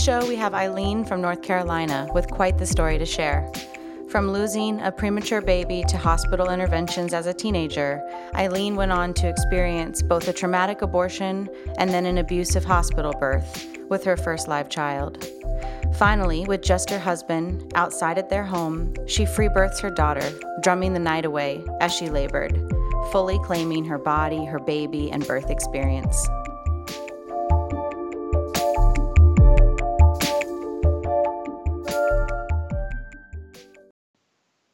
Show, we have Eileen from North Carolina with quite the story to share. From losing a premature baby to hospital interventions as a teenager, Eileen went on to experience both a traumatic abortion and then an abusive hospital birth with her first live child. Finally, with just her husband outside at their home, she free births her daughter, drumming the night away as she labored, fully claiming her body, her baby, and birth experience.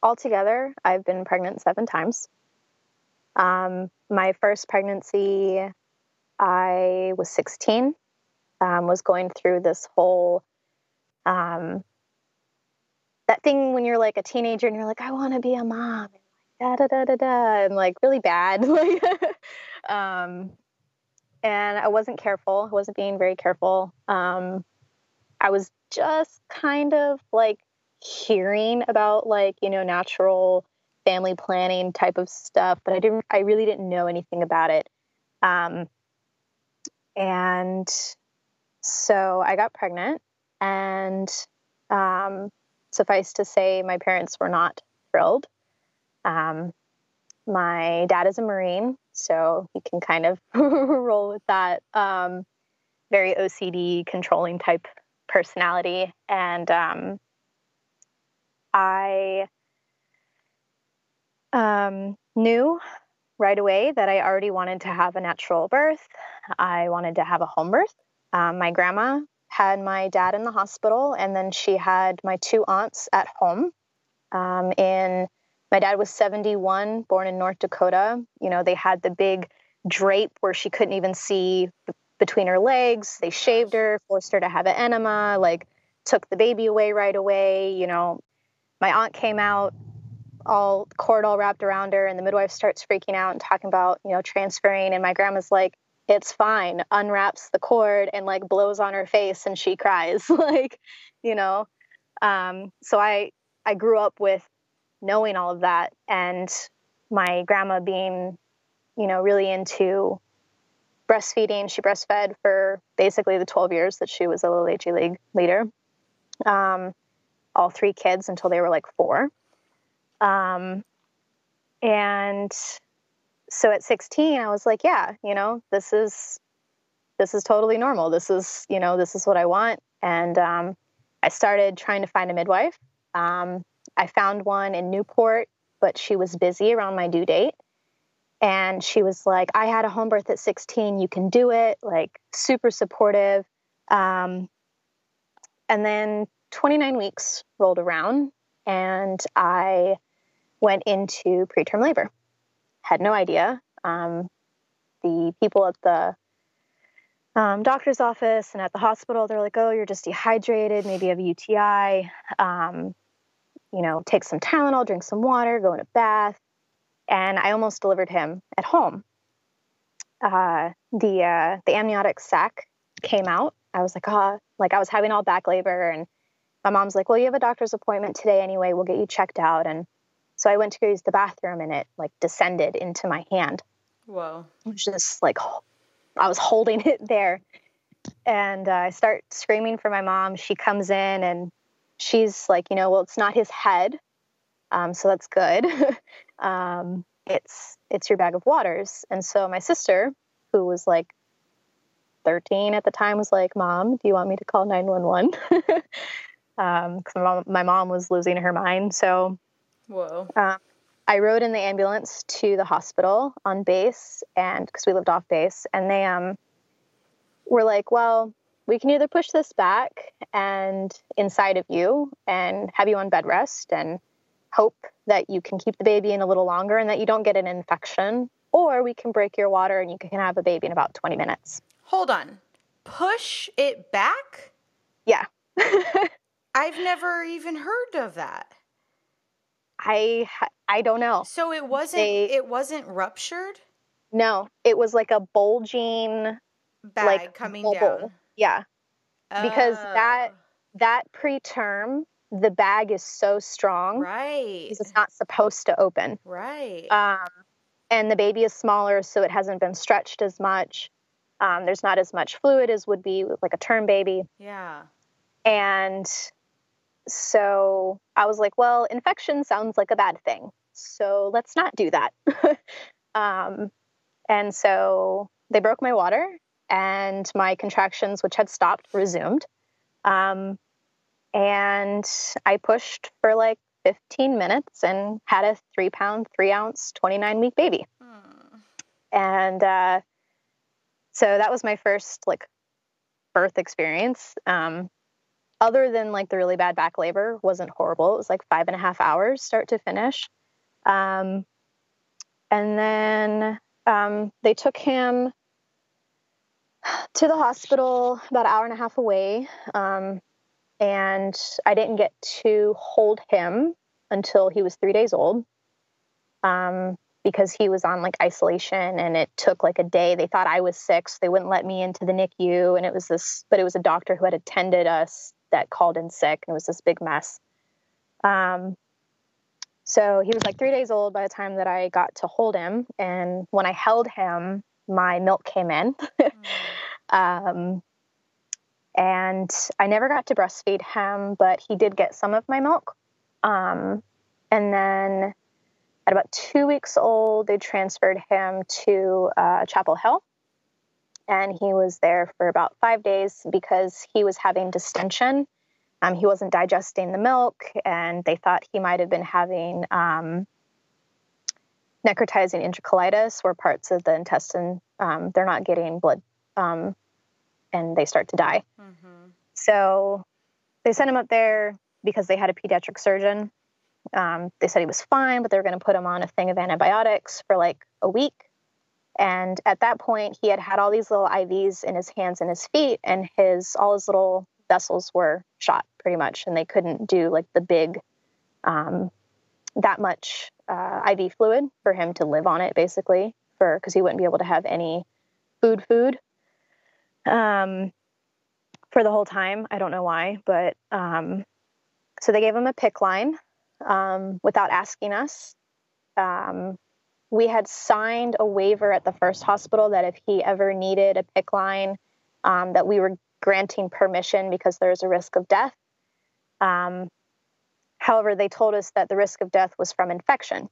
Altogether, I've been pregnant seven times. Um, my first pregnancy, I was 16, um, was going through this whole um, that thing when you're like a teenager and you're like, I want to be a mom, and da da da da da, and like really bad. um, and I wasn't careful. I wasn't being very careful. Um, I was just kind of like hearing about like you know natural family planning type of stuff but i didn't i really didn't know anything about it. Um, and so i got pregnant and um, suffice to say my parents were not thrilled. Um, my dad is a marine so he can kind of roll with that um, very ocd controlling type personality. And um, I um, knew right away that I already wanted to have a natural birth. I wanted to have a home birth. Um, my grandma had my dad in the hospital, and then she had my two aunts at home. Um, in my dad was 71, born in North Dakota. You know, they had the big drape where she couldn't even see between her legs. They shaved her, forced her to have an enema, like took the baby away right away. You know, my aunt came out all cord all wrapped around her and the midwife starts freaking out and talking about you know transferring and my grandma's like it's fine. Unwraps the cord and like blows on her face and she cries like you know? Um, so i i grew up with knowing all of that and my grandma being you know really into breastfeeding she breastfed for basically the 12 years that she was a La Leche League leader. Um, all three kids until they were like four. Um, and so at 16, I was like, yeah, you know, this is this is totally normal. This is, you know, this is what I want. And um, I started trying to find a midwife. Um, I found one in Newport, but she was busy around my due date. And she was like, I had a home birth at 16. You can do it. Like, super supportive. Um, and then 29 weeks rolled around and I went into preterm labor. Had no idea. Um, the people at the um, doctor's office and at the hospital, they're like, oh, you're just dehydrated, maybe you have a UTI. Um, you know, take some Tylenol, drink some water, go in a bath. And I almost delivered him at home. Uh, the uh, the amniotic sac came out. I was like, oh, like I was having all back labor and my mom's like, well, you have a doctor's appointment today anyway. We'll get you checked out. And so I went to go use the bathroom and it like descended into my hand. Whoa. It was just like, I was holding it there. And uh, I start screaming for my mom. She comes in and she's like, you know, well, it's not his head. Um, so that's good. um, it's, it's your bag of waters. And so my sister, who was like 13 at the time, was like, Mom, do you want me to call 911? because um, my, mom, my mom was losing her mind. So, whoa. Um, I rode in the ambulance to the hospital on base, and because we lived off base, and they um were like, "Well, we can either push this back and inside of you and have you on bed rest and hope that you can keep the baby in a little longer and that you don't get an infection, or we can break your water and you can have a baby in about 20 minutes. Hold on. Push it back? Yeah. I've never even heard of that. I I don't know. So it wasn't They- it wasn't ruptured No, it was like a bulging bag like coming bubble. down. Yeah. because that- Oh, That preterm, the bag is so strong right. it's not supposed to open. Right. Um, and the baby is smaller, so it hasn't been stretched as much. Um, there's not as much fluid as would be with like a term baby. yeah. And so I was like, well, infection sounds like a bad thing. So let's not do that. um, and so they broke my water, and my contractions, which had stopped, resumed. Um, and I pushed for like 15 minutes and had a three pound, three ounce, 29 week baby. Hmm. And uh, so that was my first like birth experience. Um, other than like the really bad back labor, wasn't horrible. It was like five and a half hours start to finish. Um, and then um, they took him to the hospital about an hour and a half away. Um, and I didn't get to hold him until he was three days old. Um, because he was on like isolation and it took like a day. They thought I was sick, so they wouldn't let me into the NICU. And it was this, but it was a doctor who had attended us that called in sick, and it was this big mess. Um, so he was like three days old by the time that I got to hold him. And when I held him, my milk came in. um, and I never got to breastfeed him, but he did get some of my milk. Um, and then at about two weeks old, they transferred him to uh, Chapel Hill. And he was there for about five days because he was having distension. Um, he wasn't digesting the milk, and they thought he might have been having um, necrotizing enterocolitis, where parts of the intestine um, they're not getting blood, um, and they start to die. Mhm. So they sent him up there because they had a pediatric surgeon. Um, they said he was fine, but they were going to put him on a thing of antibiotics for like a week. And at that point, he had had all these little IVs in his hands and his feet, and his all his little vessels were shot pretty much, and they couldn't do like the big, um, that much uh, IV fluid for him to live on it, basically, for because he wouldn't be able to have any food food. Um, for the whole time. I don't know why, but um, so they gave him a PICC line um, without asking us. Um, we had signed a waiver at the first hospital that if he ever needed a PICC line, um, that we were granting permission because there's a risk of death. Um, however, they told us that the risk of death was from infection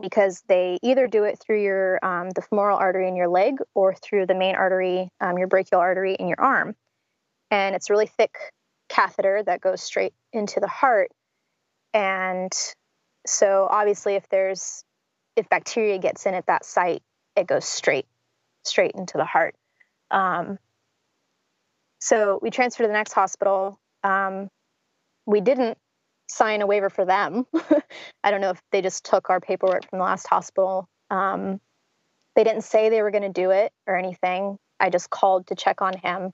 because they either do it through your um, the femoral artery in your leg or through the main artery, um, your brachial artery in your arm and it's a really thick catheter that goes straight into the heart and so obviously if there's if bacteria gets in at that site it goes straight straight into the heart. Um, so we transferred to the next hospital. Um, we didn't sign a waiver for them. I don't know if they just took our paperwork from the last hospital. Um, they didn't say they were going to do it or anything. I just called to check on him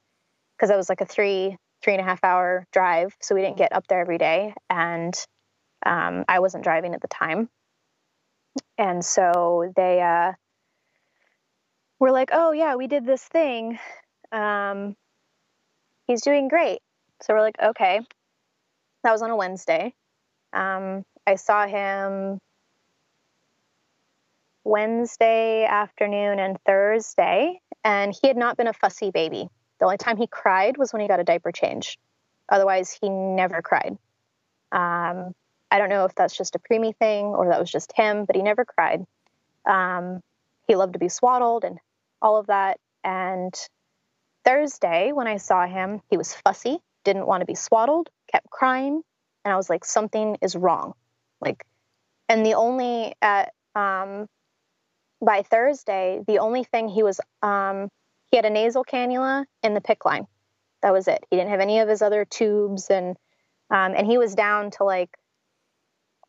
because it was like a three three and a half hour drive so we didn't get up there every day. And um, i wasn't driving at the time and so they uh, were like oh yeah we did this thing. Um, he's doing great. So we're like okay. That was on a wednesday. Um, i saw him wednesday afternoon and thursday and he had not been a fussy baby. The only time he cried was when he got a diaper change. Otherwise, he never cried. Um, I don't know if that's just a preemie thing or that was just him, but he never cried. Um, he loved to be swaddled and all of that. And Thursday, when I saw him, he was fussy, didn't want to be swaddled, kept crying, and I was like, something is wrong. Like, and the only at um, by Thursday, the only thing he was um, he had a nasal cannula in the PICC line. That was it. He didn't have any of his other tubes, and um, and he was down to like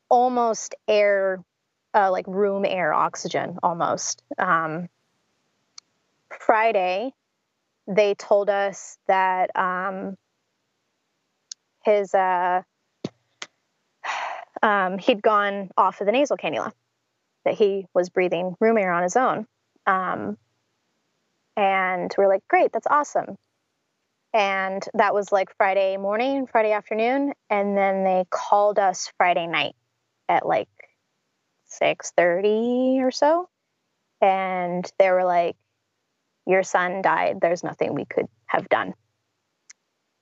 almost air uh, like room air oxygen almost. Um, Friday, they told us that um, his uh, um, he'd gone off of the nasal cannula, that he was breathing room air on his own. Um, and we're like, great, that's awesome. And that was like Friday morning, Friday afternoon, and then they called us Friday night at like 6:30 or so. And they were like, your son died. There's nothing we could have done.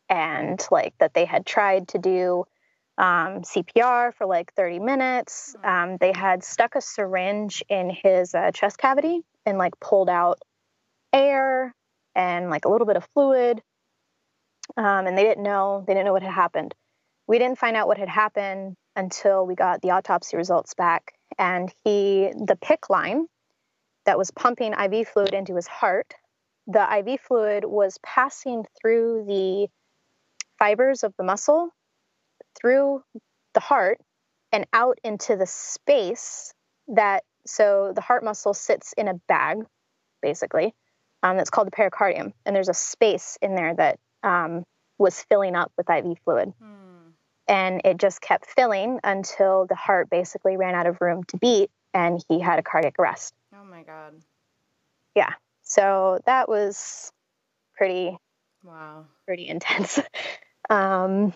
And like that they had tried to do um, CPR for like 30 minutes. Um, they had stuck a syringe in his uh, chest cavity and like pulled out air and like a little bit of fluid. Um, and they didn't know, they didn't know what had happened. We didn't find out what had happened until we got the autopsy results back. And he, the PICC line that was pumping IV fluid into his heart, the IV fluid was passing through the fibers of the muscle, through the heart, and out into the space that, so the heart muscle sits in a bag, basically, um, that's called the pericardium. And there's a space in there that um, was filling up with IV fluid. Hmm. And it just kept filling until the heart basically ran out of room to beat and he had a cardiac arrest. Oh my God. Yeah. So that was pretty wow, pretty intense. um,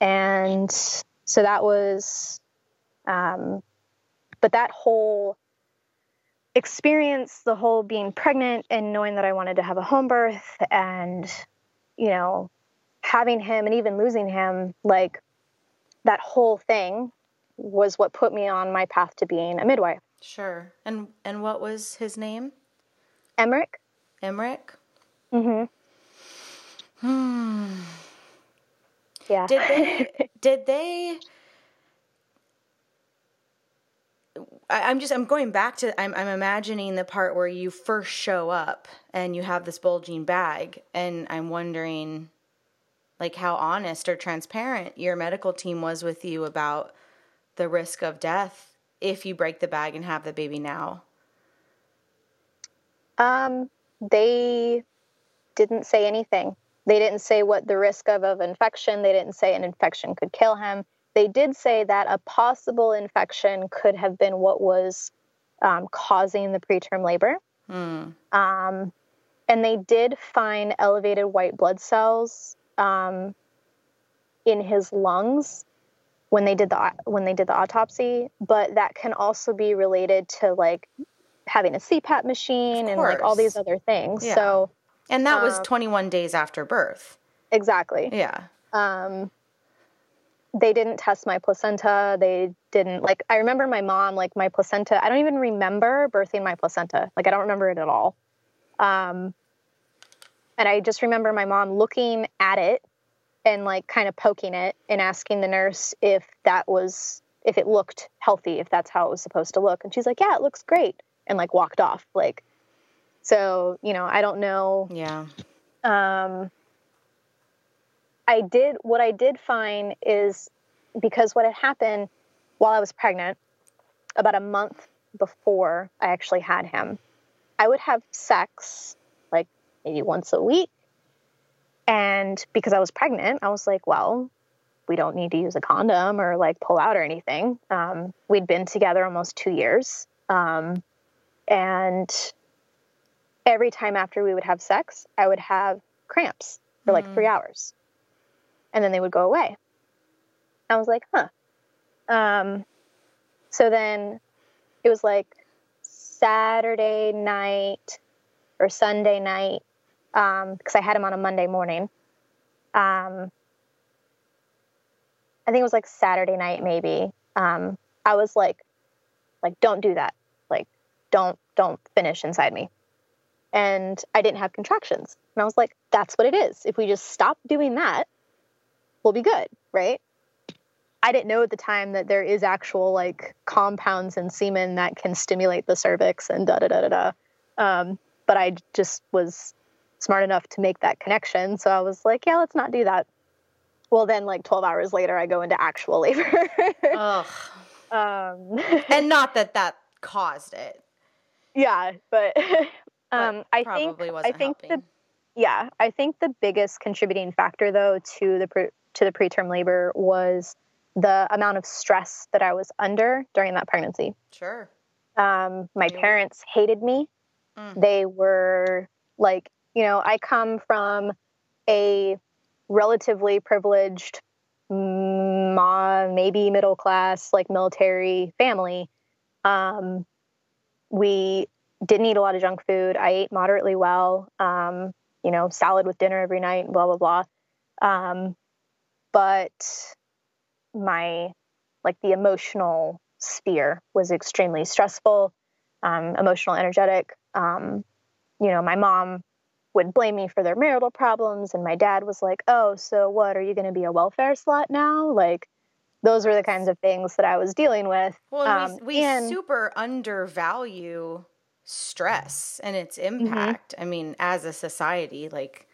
and so that was, um, but that whole experience, the whole being pregnant and knowing that I wanted to have a home birth and, you know, having him and even losing him, like that whole thing was what put me on my path to being a midwife. Sure. And and what was his name? Emmerich. Emmerich. Mm-hmm. Hmm. Yeah. Did they? did they? I, am just I'm going back to I'm I'm imagining the part where you first show up and you have this bulging bag and I'm wondering like how honest or transparent your medical team was with you about the risk of death if you break the bag and have the baby now. Um they didn't say anything. They didn't say what the risk of, of infection. They didn't say an infection could kill him. They did say that a possible infection could have been what was um, causing the preterm labor. Mm. Um, and they did find elevated white blood cells um, in his lungs when they did the when they did the autopsy. But that can also be related to like having a CPAP machine and like all these other things. Yeah. So, and that um, was 21 days after birth. Exactly. Yeah. Um, they didn't test my placenta. They didn't like. I remember my mom like my placenta. I don't even remember birthing my placenta. Like I don't remember it at all. Um, and I just remember my mom looking at it and like kind of poking it and asking the nurse if that was if it looked healthy, if that's how it was supposed to look. And she's like, "Yeah, it looks great." and like walked off like so you know i don't know yeah um i did what i did find is because what had happened while i was pregnant about a month before i actually had him i would have sex maybe once a week and because i was pregnant i was like well we don't need to use a condom or like pull out or anything um, we'd been together almost two years um, and every time after we would have sex, I would have cramps for like mm. three hours. And then they would go away. I was like, huh. Um, so then it was like Saturday night or Sunday night, because I had him on a Monday morning. Um, I think it was like Saturday night, maybe. Um, I was like, like, don't do that. Like, don't don't finish inside me. And i didn't have contractions. And i was like that's what it is. If we just stop doing that we'll be good right? I didn't know at the time that there is actual like compounds in semen that can stimulate the cervix and da da da da da. Um, but i just was smart enough to make that connection so i was like yeah let's not do that well then like 12 hours later i go into actual labor Um, and not that that caused it. Yeah, but um, but I probably think wasn't I think helping. the yeah I think the biggest contributing factor though to the pre- to the preterm labor was the amount of stress that I was under during that pregnancy. Sure. Um, my Yeah. parents hated me. Mm. They were like, you know, I come from a relatively privileged, mm, ma- maybe middle class, like military family. Um, we didn't eat a lot of junk food. I ate moderately well. Um, you know, salad with dinner every night, blah blah blah. Um, but my like the emotional sphere was extremely stressful, um, emotional, energetic. Um, you know, my mom would blame me for their marital problems, and my dad was like, "Oh, so what? Are you going to be a welfare slut now?" Like, those were the kinds of things that I was dealing with. Well, Um, we, we and- super undervalue stress and its impact. I mean, as a society, like,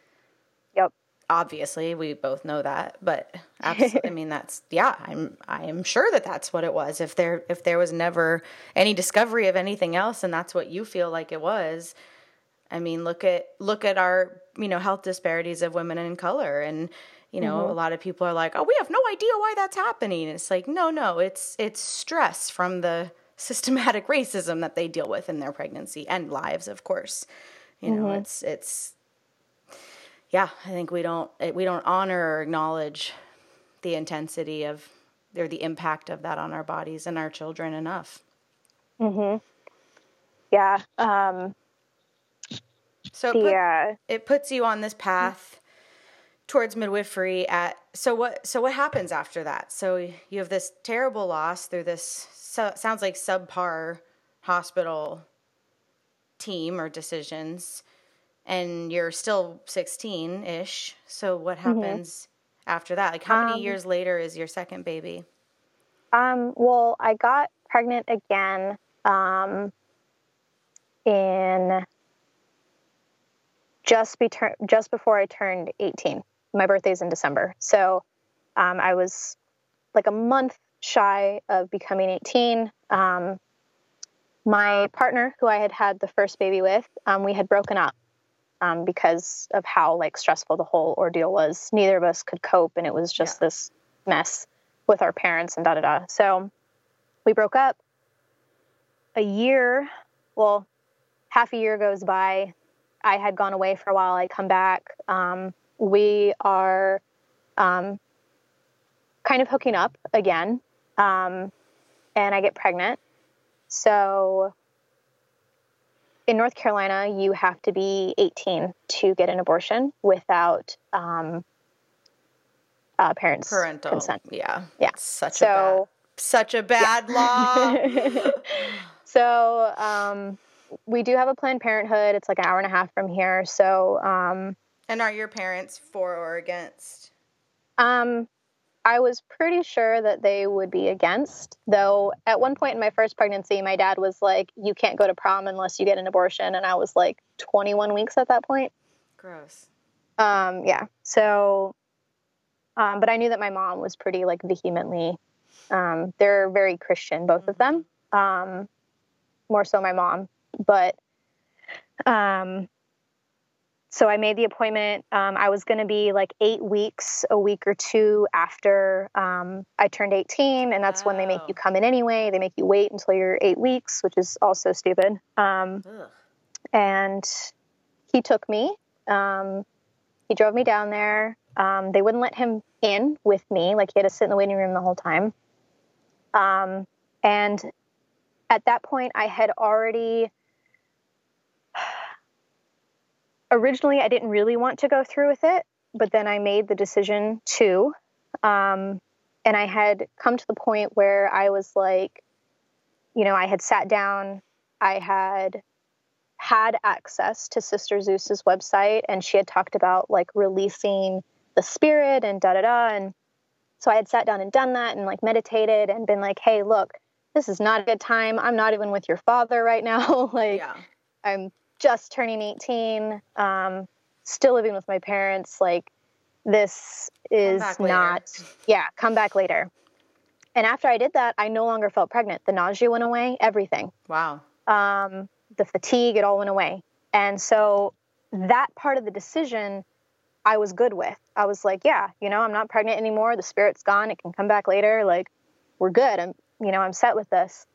Yep. obviously we both know that, but absolutely, I mean, that's yeah. I'm I am sure that that's what it was. If there if there was never any discovery of anything else, and that's what you feel like it was. I mean, look at look at our you know health disparities of women in color, and you know a lot of people are like, oh, we have no idea why that's happening. And it's like, no, no, it's it's stress from the systematic racism that they deal with in their pregnancy and lives, of course. You know, it's it's yeah. I think we don't we don't honor or acknowledge the intensity of or the impact of that on our bodies and our children enough. Mhm. Yeah. Um, So it put- the uh, it puts you on this path towards midwifery at so what so what happens after that? So you have this terrible loss through this so, sounds like subpar hospital team or decisions and you're still 16ish so what happens after that? Like how many Um, years later is your second baby? Um, well, I got pregnant again um, in just be just before I turned 18. My birthday's in December, so um, I was like a month shy of becoming 18. Um, my partner, who I had had the first baby with, um, we had broken up um, because of how like stressful the whole ordeal was. Neither of us could cope, and it was just Yeah. this mess with our parents and da da da. So we broke up. A year, well, half a year goes by. I had gone away for a while. I come back. Um, we are um, kind of hooking up again, um, and I get pregnant. So in North Carolina, you have to be 18 to get an abortion without um, uh, parents' parental consent. yeah Yeah. Such a So- bad such a bad law so um, we do have a Planned Parenthood. It's like an hour and a half from here. So um, and are your parents for or against um, I was pretty sure that they would be against, though at one point in my first pregnancy, my dad was like, You can't go to prom unless you get an abortion. And I was like 21 weeks at that point. gross Um, yeah. So, um, but I knew that my mom was pretty like vehemently. Um, they're very Christian, both of them. Um, more so my mom, but um, so I made the appointment. Um, I was going to be like eight weeks, a week or two after um, I turned 18, and that's when they make you come in anyway. They make you wait until you're eight weeks, which is also stupid. Um, and he took me. Um, he drove me down there. Um, they wouldn't let him in with me; like he had to sit in the waiting room the whole time. Um, and at that point, I had already. Originally, I didn't really want to go through with it, but then I made the decision to. Um, and I had come to the point where I was like, you know, I had sat down, I had had access to Sister Zeus's website and she had talked about like releasing the spirit and da da da. And so I had sat down and done that and like meditated and been like, hey, look, this is not a good time. I'm not even with your father right now. like, yeah I'm just turning 18, um, still living with my parents. Like, this is not, yeah, come back later. And after I did that, I no longer felt pregnant. The nausea went away, everything. Wow. Um, the fatigue, it all went away. And so that part of the decision I was good with. I was like, yeah, you know, I'm not pregnant anymore. The spirit's gone. It can come back later. Like, we're good. I'm, you know, I'm set with this.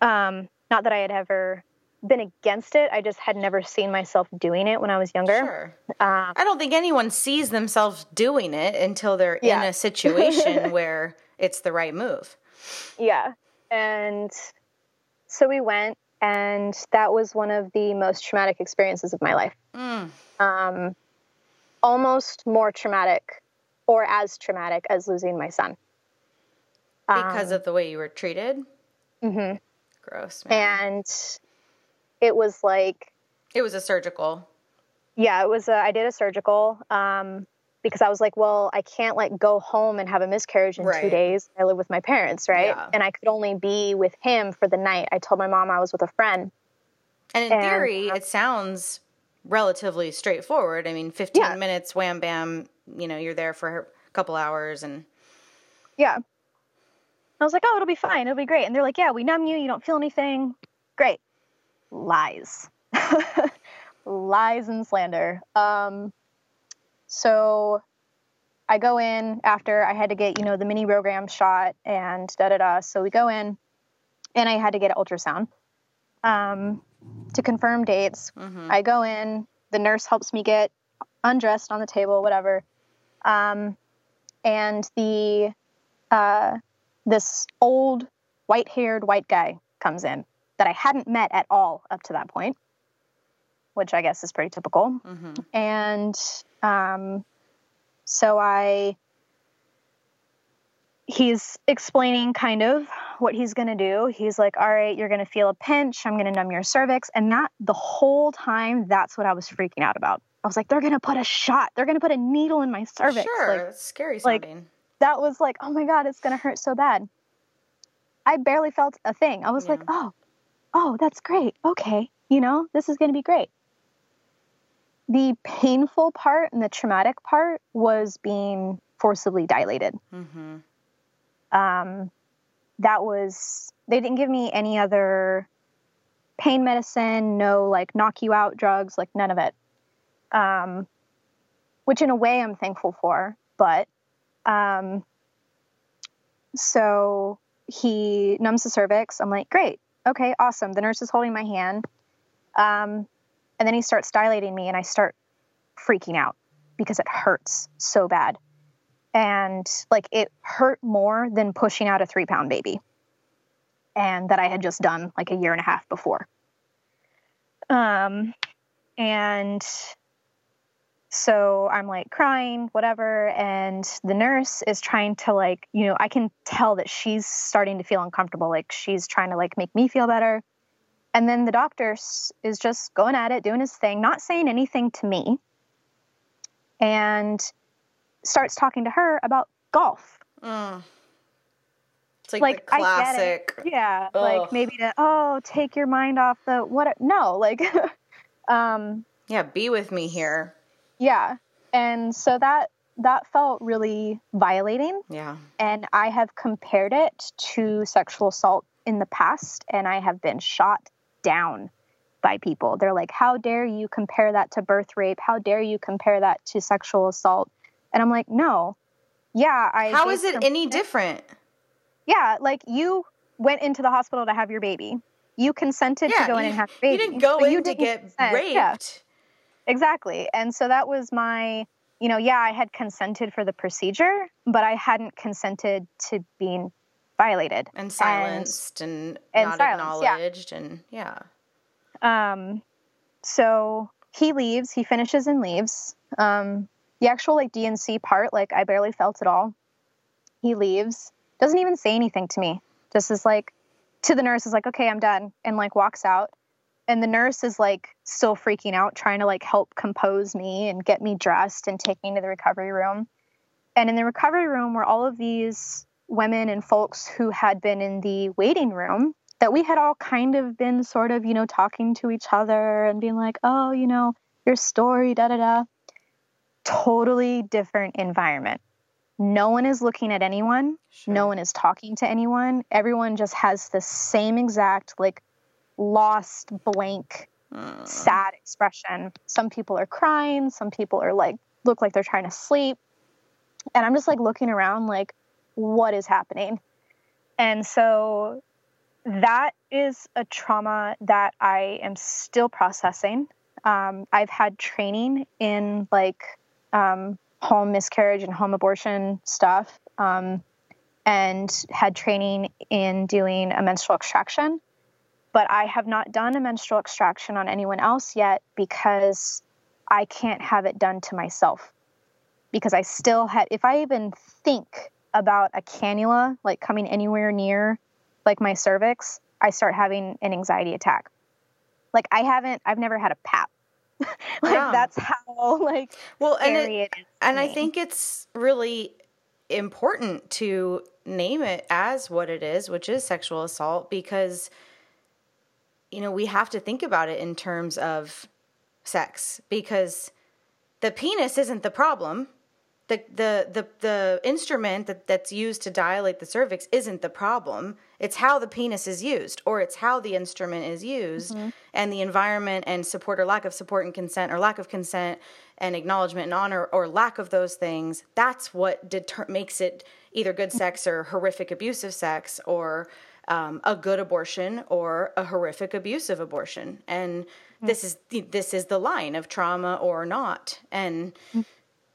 Um, not that I had ever been against it. I just had never seen myself doing it when I was younger. Sure. Um, I don't think anyone sees themselves doing it until they're yeah. in a situation where it's the right move. Yeah. And so we went, and that was one of the most traumatic experiences of my life. Mm. Um, almost more traumatic or as traumatic as losing my son. Because um, of the way you were treated? Mm-hmm. Gross. Man. And it was like. It was a surgical. Yeah, it was. A, I did a surgical um, because I was like, well, I can't like go home and have a miscarriage in right. two days. I live with my parents, right? Yeah. And I could only be with him for the night. I told my mom I was with a friend. And in and, theory, it sounds relatively straightforward. I mean, 15 yeah. minutes, wham bam, you know, you're there for a couple hours and. Yeah. I was like, oh, it'll be fine. It'll be great. And they're like, yeah, we numb you. You don't feel anything. Great. Lies. Lies and slander. Um, so I go in after I had to get, you know, the mini program shot and da da da. So we go in and I had to get an ultrasound. Um, to confirm dates. Mm-hmm. I go in, the nurse helps me get undressed on the table, whatever. Um, and the uh, this old white-haired white guy comes in that I hadn't met at all up to that point, which I guess is pretty typical. Mm-hmm. And um, so I he's explaining kind of what he's going to do. He's like, all right, you're going to feel a pinch. I'm going to numb your cervix. And that the whole time, that's what I was freaking out about. I was like, they're going to put a shot. They're going to put a needle in my cervix. Sure. Like, scary sounding. Like, that was like, oh my God, it's going to hurt so bad. I barely felt a thing. I was yeah. like, oh, oh, that's great. Okay. You know, this is going to be great. The painful part and the traumatic part was being forcibly dilated. Mm-hmm um, that was they didn't give me any other pain medicine no like knock you out drugs like none of it um, which in a way i'm thankful for but um, so he numbs the cervix i'm like great okay awesome. The nurse is holding my hand um, and then he starts dilating me and i start freaking out because it hurts so bad. And like it hurt more than pushing out a three pound baby and that i had just done like a year and a half before. Um and so i'm like crying whatever and the nurse is trying to like you know i can tell that she's starting to feel uncomfortable like she's trying to like make me feel better and then the doctor is just going at it doing his thing not saying anything to me and starts talking to her about golf. Mm. It's like, like classic. Yeah, Ugh. like maybe to oh take your mind off the what? No, like, um, yeah, be with me here. Yeah, and so that that felt really violating. Yeah, and I have compared it to sexual assault in the past, and I have been shot down by people. They're like, "How dare you compare that to birth rape? How dare you compare that to sexual assault?" And I'm like, no. Yeah, I How is it any different? Yeah, like you went into the hospital to have your baby. You consented yeah, to go in and have baby. You didn't go in you to get consent. raped. Yeah. Exactly. And so that was my, you know, yeah, I had consented for the procedure, but I hadn't consented to being violated and silenced and, and, and not silenced, acknowledged yeah. and yeah. Um so he leaves, he finishes and leaves. Um the actual like D&C part, like I barely felt at all. He leaves, doesn't even say anything to me. Just is like to the nurse is like, okay, I'm done, and like walks out. And the nurse is like still freaking out, trying to like help compose me and get me dressed and take me to the recovery room. And in the recovery room were all of these women and folks who had been in the waiting room that we had all kind of been sort of, you know, talking to each other and being like, oh, you know, your story, da da da totally different environment. no one is looking at anyone, Sure. no one is talking to anyone. Everyone just has the same exact, like, lost, blank, Mm. sad expression. Some people are crying, some people are like, look like they're trying to sleep. And I'm just like looking around, like, what is happening? And so that is a trauma that I am still processing. Um, I've had training in like um, home miscarriage and home abortion stuff, um, and had training in doing a menstrual extraction. But I have not done a menstrual extraction on anyone else yet because I can't have it done to myself. Because I still had, if I even think about a cannula like coming anywhere near like my cervix, I start having an anxiety attack. Like I haven't, I've never had a pap. like Yeah. that's how like Well, and it, it is. to and I think it's really important to name it as what it is, which is sexual assault, because you know we have to think about it in terms of sex because the penis isn't the problem. The, the the the instrument that, that's used to dilate the cervix isn't the problem. It's how the penis is used, or it's how the instrument is used, mm-hmm. and the environment and support or lack of support and consent, or lack of consent and acknowledgement and honor, or lack of those things. That's what deter- makes it either good sex or horrific abusive sex, or um, a good abortion or a horrific abusive abortion. And this is the, this is the line of trauma or not. And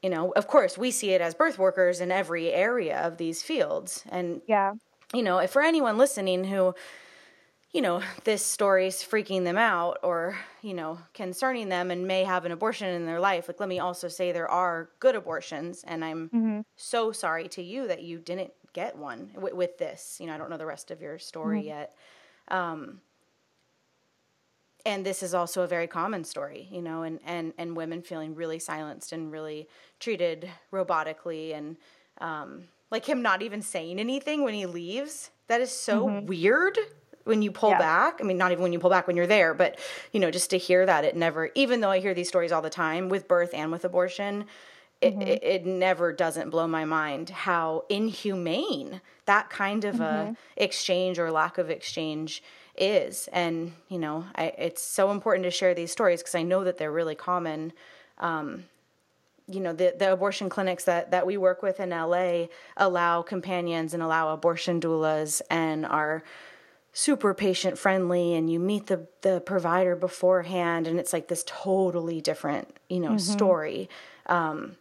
you know, of course, we see it as birth workers in every area of these fields. And yeah. you know, if for anyone listening who, you know, this story's freaking them out or, you know, concerning them and may have an abortion in their life, like, let me also say there are good abortions. And I'm so sorry to you that you didn't get one with, with this. You know, I don't know the rest of your story yet. Um, and this is also a very common story, you know, and, and, and women feeling really silenced and really treated robotically and um, like him not even saying anything when he leaves. That is so weird when you pull Yeah. back. I mean, not even when you pull back when you're there, but you know, just to hear that it never, even though I hear these stories all the time with birth and with abortion, it, mm-hmm. it, it never doesn't blow my mind how inhumane that kind of a mm-hmm. exchange or lack of exchange is. And, you know, I, it's so important to share these stories because I know that they're really common. Um, you know the, the abortion clinics that, that we work with in LA allow companions and allow abortion doulas and are super patient friendly and you meet the the provider beforehand and it's like this totally different you know mm-hmm. story. Um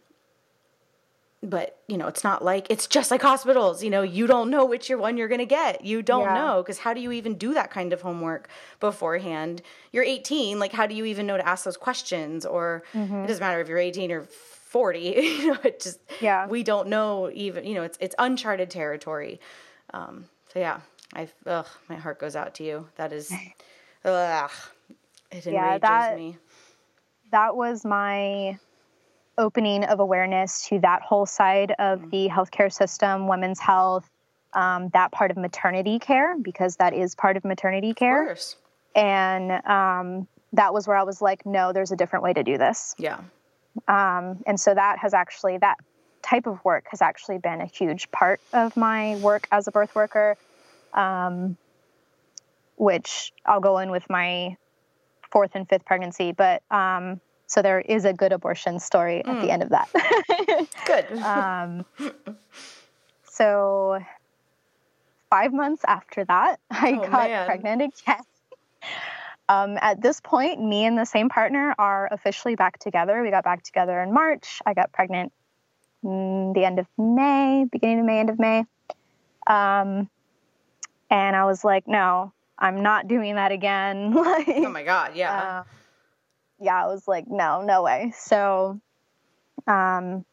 but you know it's not like it's just like hospitals you know you don't know which one you're going to get. You don't Yeah. know because how do you even do that kind of homework beforehand? You're 18 like how do you even know to ask those questions? Or it doesn't matter if you're 18 or 40 you know it just Yeah. we don't know even you know it's it's uncharted territory. Um so yeah i ugh my heart goes out to you. That is ugh it enrages Yeah, that- me. that was my opening of awareness to that whole side of Mm-hmm. the healthcare system, women's health, um, that part of maternity care, because that is part of maternity of care. course And um, that was where I was like, no, there's a different way to do this. yeah Um, and so that has actually, that type of work has actually been a huge part of my work as a birth worker, um, which I'll go in with my fourth and fifth pregnancy. But um, so there is a good abortion story at the end of that. good um, so five months after that, I Oh, got man. pregnant again. Um, at this point, me and the same partner are officially back together. We got back together in March. I got pregnant mm, the end of May, beginning of May, end of May. Um, and I was like, no, I'm not doing that again. like, oh my god yeah uh, yeah, I was like, no, no way. So, um,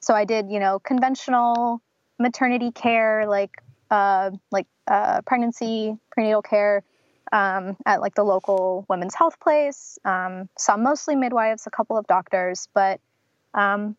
so I did, you know, conventional maternity care, like, uh, like uh, pregnancy prenatal care, um, at like the local women's health place. Um, saw mostly midwives, a couple of doctors, but um,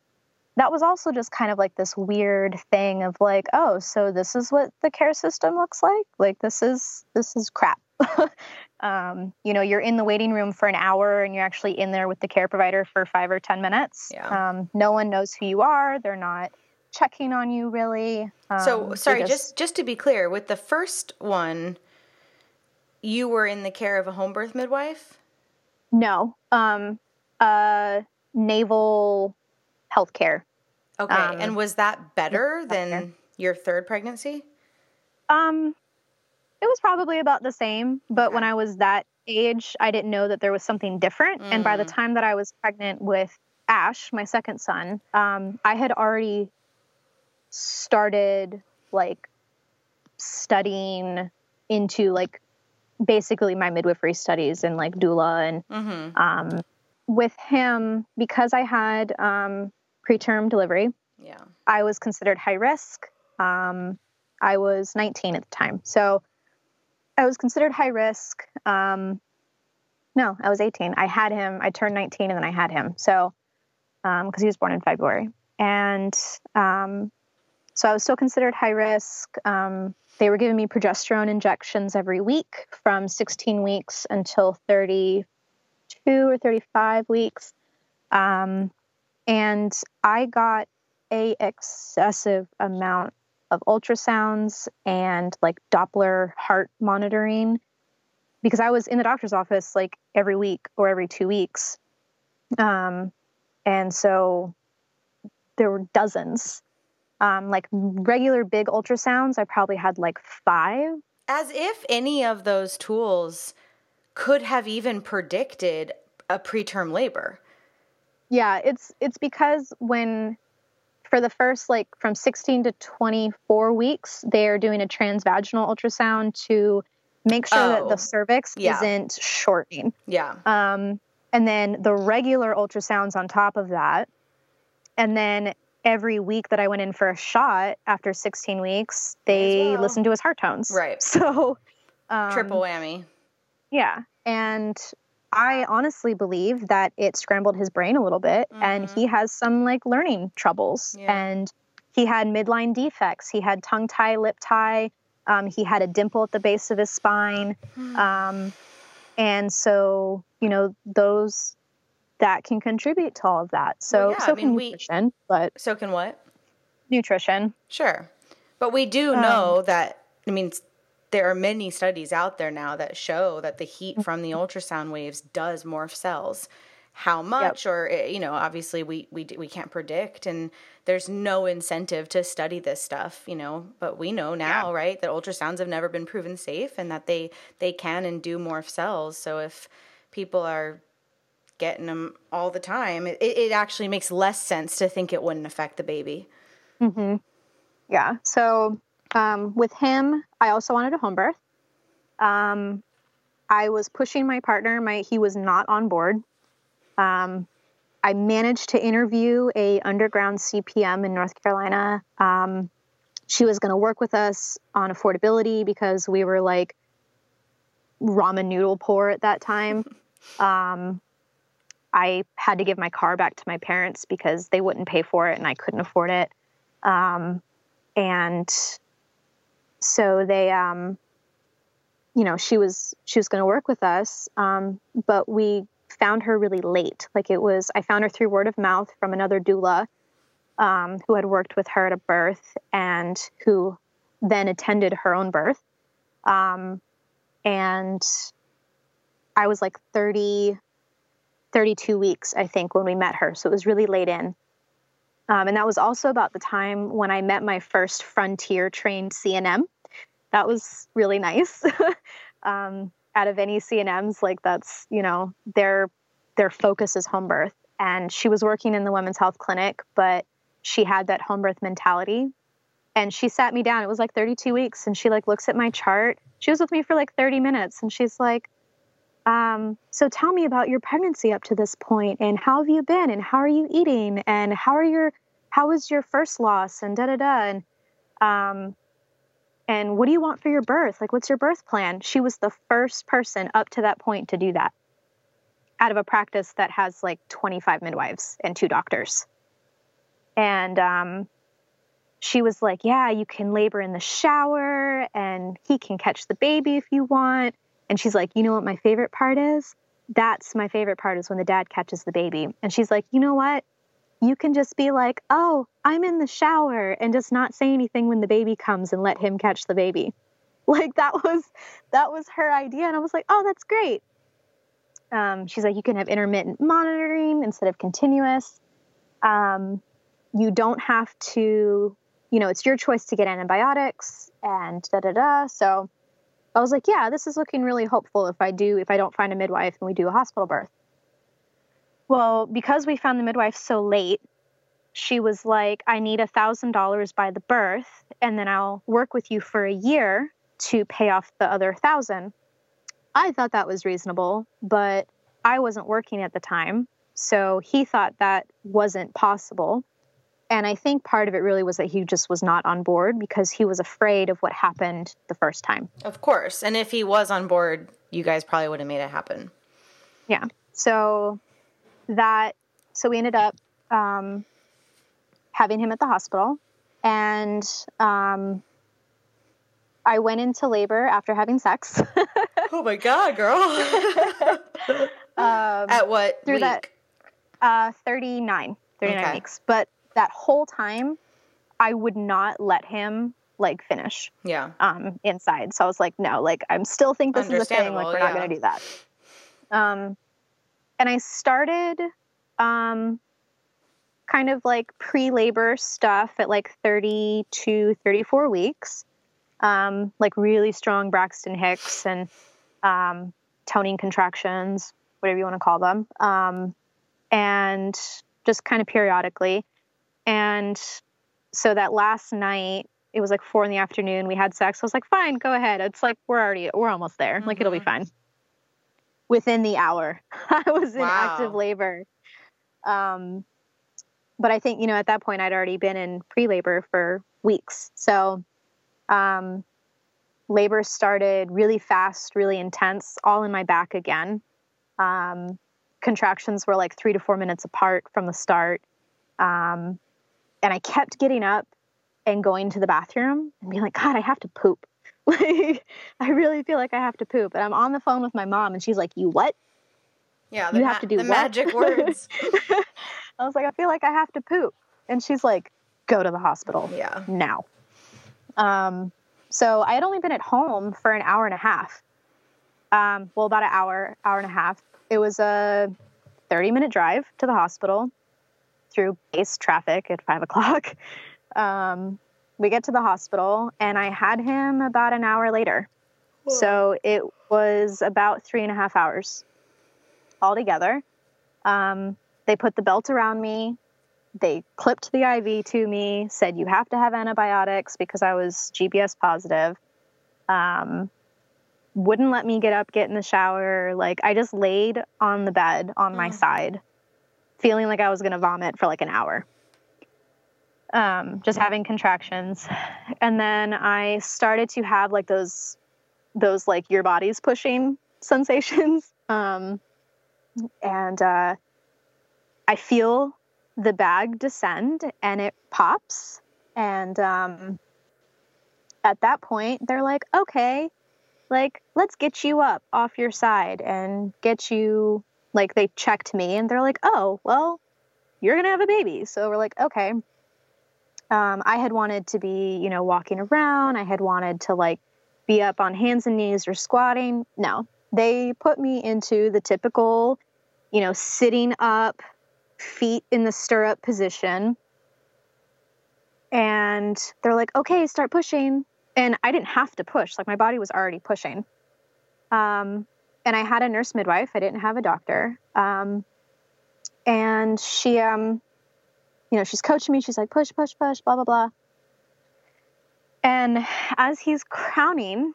that was also just kind of like this weird thing of like, oh, so this is what the care system looks like. Like this is this is crap. um, you know, you're in the waiting room for an hour and you're actually in there with the care provider for five or ten minutes. Yeah. Um, no one knows who you are. They're not checking on you really. so, sorry, just, just just to be clear, with the first one, you were in the care of a home birth midwife? No. Um uh naval healthcare. Okay. Um, and was that better than your third pregnancy? Um it was probably about the same, but okay. when I was that age, I didn't know that there was something different. Mm. And by the mm. time that I was pregnant with Ash, my second son, um, I had already started like studying into like basically my midwifery studies and like doula and mm-hmm. um, with him because I had um, preterm delivery. Yeah, I was considered high risk. Um, I was 19 at the time, so I was considered high risk. Um, no, I was 18. I had him. I turned 19 and then I had him. So, because um, he was born in February, and um, so I was still considered high risk. Um, they were giving me progesterone injections every week from 16 weeks until 32 or 35 weeks, um, and I got a excessive amount of ultrasounds and like Doppler heart monitoring because I was in the doctor's office like every week or every two weeks. Um, and so there were dozens. Um, like regular big ultrasounds, I probably had like five. As if any of those tools could have even predicted a preterm labor. Yeah, it's it's because when for the first like from 16 to 24 weeks, they are doing a transvaginal ultrasound to make sure oh, that the oh, cervix yeah. isn't shortening. Yeah. Um, and then the regular ultrasounds on top of that. And then every week that I went in for a shot after 16 weeks, they well. listened to his heart tones. Right. So, um, triple whammy. Yeah. And I honestly believe that it scrambled his brain a little bit mm-hmm. and he has some like learning troubles yeah. and he had midline defects. He had tongue tie, lip tie. Um, he had a dimple at the base of his spine. Hmm. Um, and so, you know, those that can contribute to all of that. So, well, yeah, so I mean, can nutrition, we, but so can what? Nutrition. Sure. But we do um, know um, that, I mean, there are many studies out there now that show that the heat mm-hmm. from the ultrasound waves does morph cells how much yep. or eh, you know obviously we we we can't predict and there's no incentive to study this stuff you know but we know now yeah. right that ultrasounds have never been proven safe and that they they can and do morph cells so if people are getting them all the time it, it actually makes less sense to think it wouldn't affect the baby mm-hmm. yeah so um, with him, I also wanted a home birth. Um, I was pushing my partner. My he was not on board. Um, I managed to interview a underground CPM in North Carolina. Um, she was going to work with us on affordability because we were like ramen noodle poor at that time. Um, I had to give my car back to my parents because they wouldn't pay for it and I couldn't afford it. Um, and so they um, you know she was she was going to work with us um, but we found her really late. Like it was i found her through word of mouth from another doula um, who had worked with her at a birth and who then attended her own birth. Um, and i was like 30 32 weeks i think when we met her. So it was really late in um, and that was also about the time when I met my first frontier trained CNM. That was really nice. um, out of any CNMs, like that's, you know, their their focus is home birth. And she was working in the women's health clinic, but she had that home birth mentality. And she sat me down. It was like 32 weeks. And she like looks at my chart. She was with me for like 30 minutes. And she's like, um, so tell me about your pregnancy up to this point and how have you been and how are you eating and how are your how was your first loss and da da da and um, and what do you want for your birth? Like what's your birth plan? She was the first person up to that point to do that. Out of a practice that has like 25 midwives and two doctors. And um, she was like yeah you can labor in the shower and he can catch the baby if you want and she's like, you know what my favorite part is? That's my favorite part is when the dad catches the baby. And she's like, you know what? you can just be like, oh, I'm in the shower and just not say anything when the baby comes and let him catch the baby. Like that was that was her idea. And I was like, oh, that's great. Um, she's like, you can have intermittent monitoring instead of continuous. Um, you don't have to, you know, it's your choice to get antibiotics and da da da. So I was like, yeah, this is looking really hopeful if I do, if I don't find a midwife and we do a hospital birth. Well, because we found the midwife so late, she was like, I need a thousand dollars by the birth, and then I'll work with you for a year to pay off the other thousand. I thought that was reasonable, but I wasn't working at the time. So he thought that wasn't possible. And I think part of it really was that he just was not on board because he was afraid of what happened the first time. Of course. And if he was on board, you guys probably would have made it happen. Yeah. So that, so we ended up um, having him at the hospital. And um, I went into labor after having sex. oh my God, girl. um, at what? Through week? that uh, 39, 39 okay. weeks. But that whole time, I would not let him like finish. Yeah. Um, inside. So I was like, no, like I'm still think this is a thing. Like we're yeah. not going to do that. Um, and I started, um, kind of like pre-labor stuff at like 32, 34 weeks. Um, like really strong Braxton Hicks and, um, toning contractions, whatever you want to call them. Um, and just kind of periodically. And so that last night, it was like four in the afternoon. We had sex. I was like, fine, go ahead. It's like we're already we're almost there. Mm-hmm. Like it'll be mm-hmm. fine. Within the hour, I was in wow. active labor. Um, but I think you know at that point I'd already been in pre-labor for weeks. So, um, labor started really fast, really intense, all in my back again. Um, contractions were like three to four minutes apart from the start. Um, and I kept getting up and going to the bathroom and being like, God, I have to poop. Like, I really feel like I have to poop. And I'm on the phone with my mom, and she's like, You what? Yeah, you ma- have to do the what? magic words. I was like, I feel like I have to poop. And she's like, Go to the hospital. Yeah. Now. Um, so I had only been at home for an hour and a half. Um, well, about an hour, hour and a half. It was a 30 minute drive to the hospital through base traffic at five o'clock. Um, we get to the hospital, and I had him about an hour later. Whoa. So it was about three and a half hours altogether. Um, they put the belt around me. They clipped the IV to me, said you have to have antibiotics because I was GBS positive. Um, wouldn't let me get up, get in the shower. Like I just laid on the bed on mm. my side feeling like I was going to vomit for like an hour. Um, just having contractions. And then I started to have like those, those like your body's pushing sensations. Um, and uh, I feel the bag descend and it pops. And um, at that point, they're like, okay, like, let's get you up off your side and get you like they checked me and they're like, oh, well, you're to have a baby. So we're like, okay. Um, I had wanted to be, you know, walking around. I had wanted to like be up on hands and knees or squatting. No, they put me into the typical, you know, sitting up, feet in the stirrup position. And they're like, okay, start pushing. And I didn't have to push, like my body was already pushing. Um, and I had a nurse midwife. I didn't have a doctor. Um, and she, um, you know, she's coaching me. She's like, push, push, push, blah, blah, blah. And as he's crowning,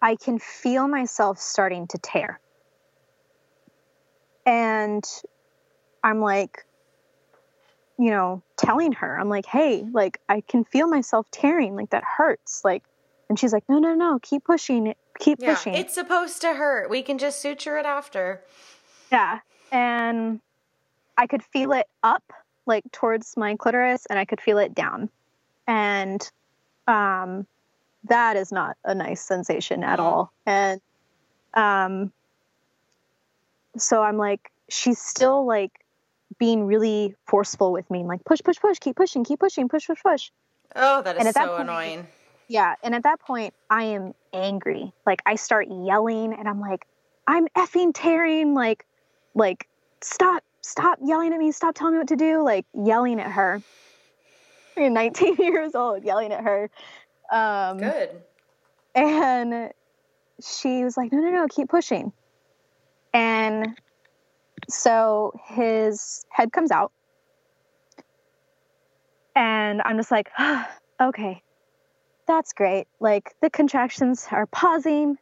I can feel myself starting to tear. And I'm like, you know, telling her, I'm like, hey, like, I can feel myself tearing. Like, that hurts. Like, and she's like, no, no, no, keep pushing keep yeah, pushing. It's supposed to hurt. We can just suture it after. Yeah. And I could feel it up like towards my clitoris and I could feel it down. And um that is not a nice sensation at all. And um so I'm like she's still like being really forceful with me, like push, push, push, keep pushing, keep pushing, push, push, push. Oh, that is so point, annoying. Yeah, and at that point, I am angry. Like I start yelling, and I'm like, I'm effing tearing. Like, like stop, stop yelling at me, stop telling me what to do. Like yelling at her. You're 19 years old, yelling at her. Um, Good. And she was like, no, no, no, keep pushing. And so his head comes out. And I'm just like, oh, okay, that's great. Like the contractions are pausing.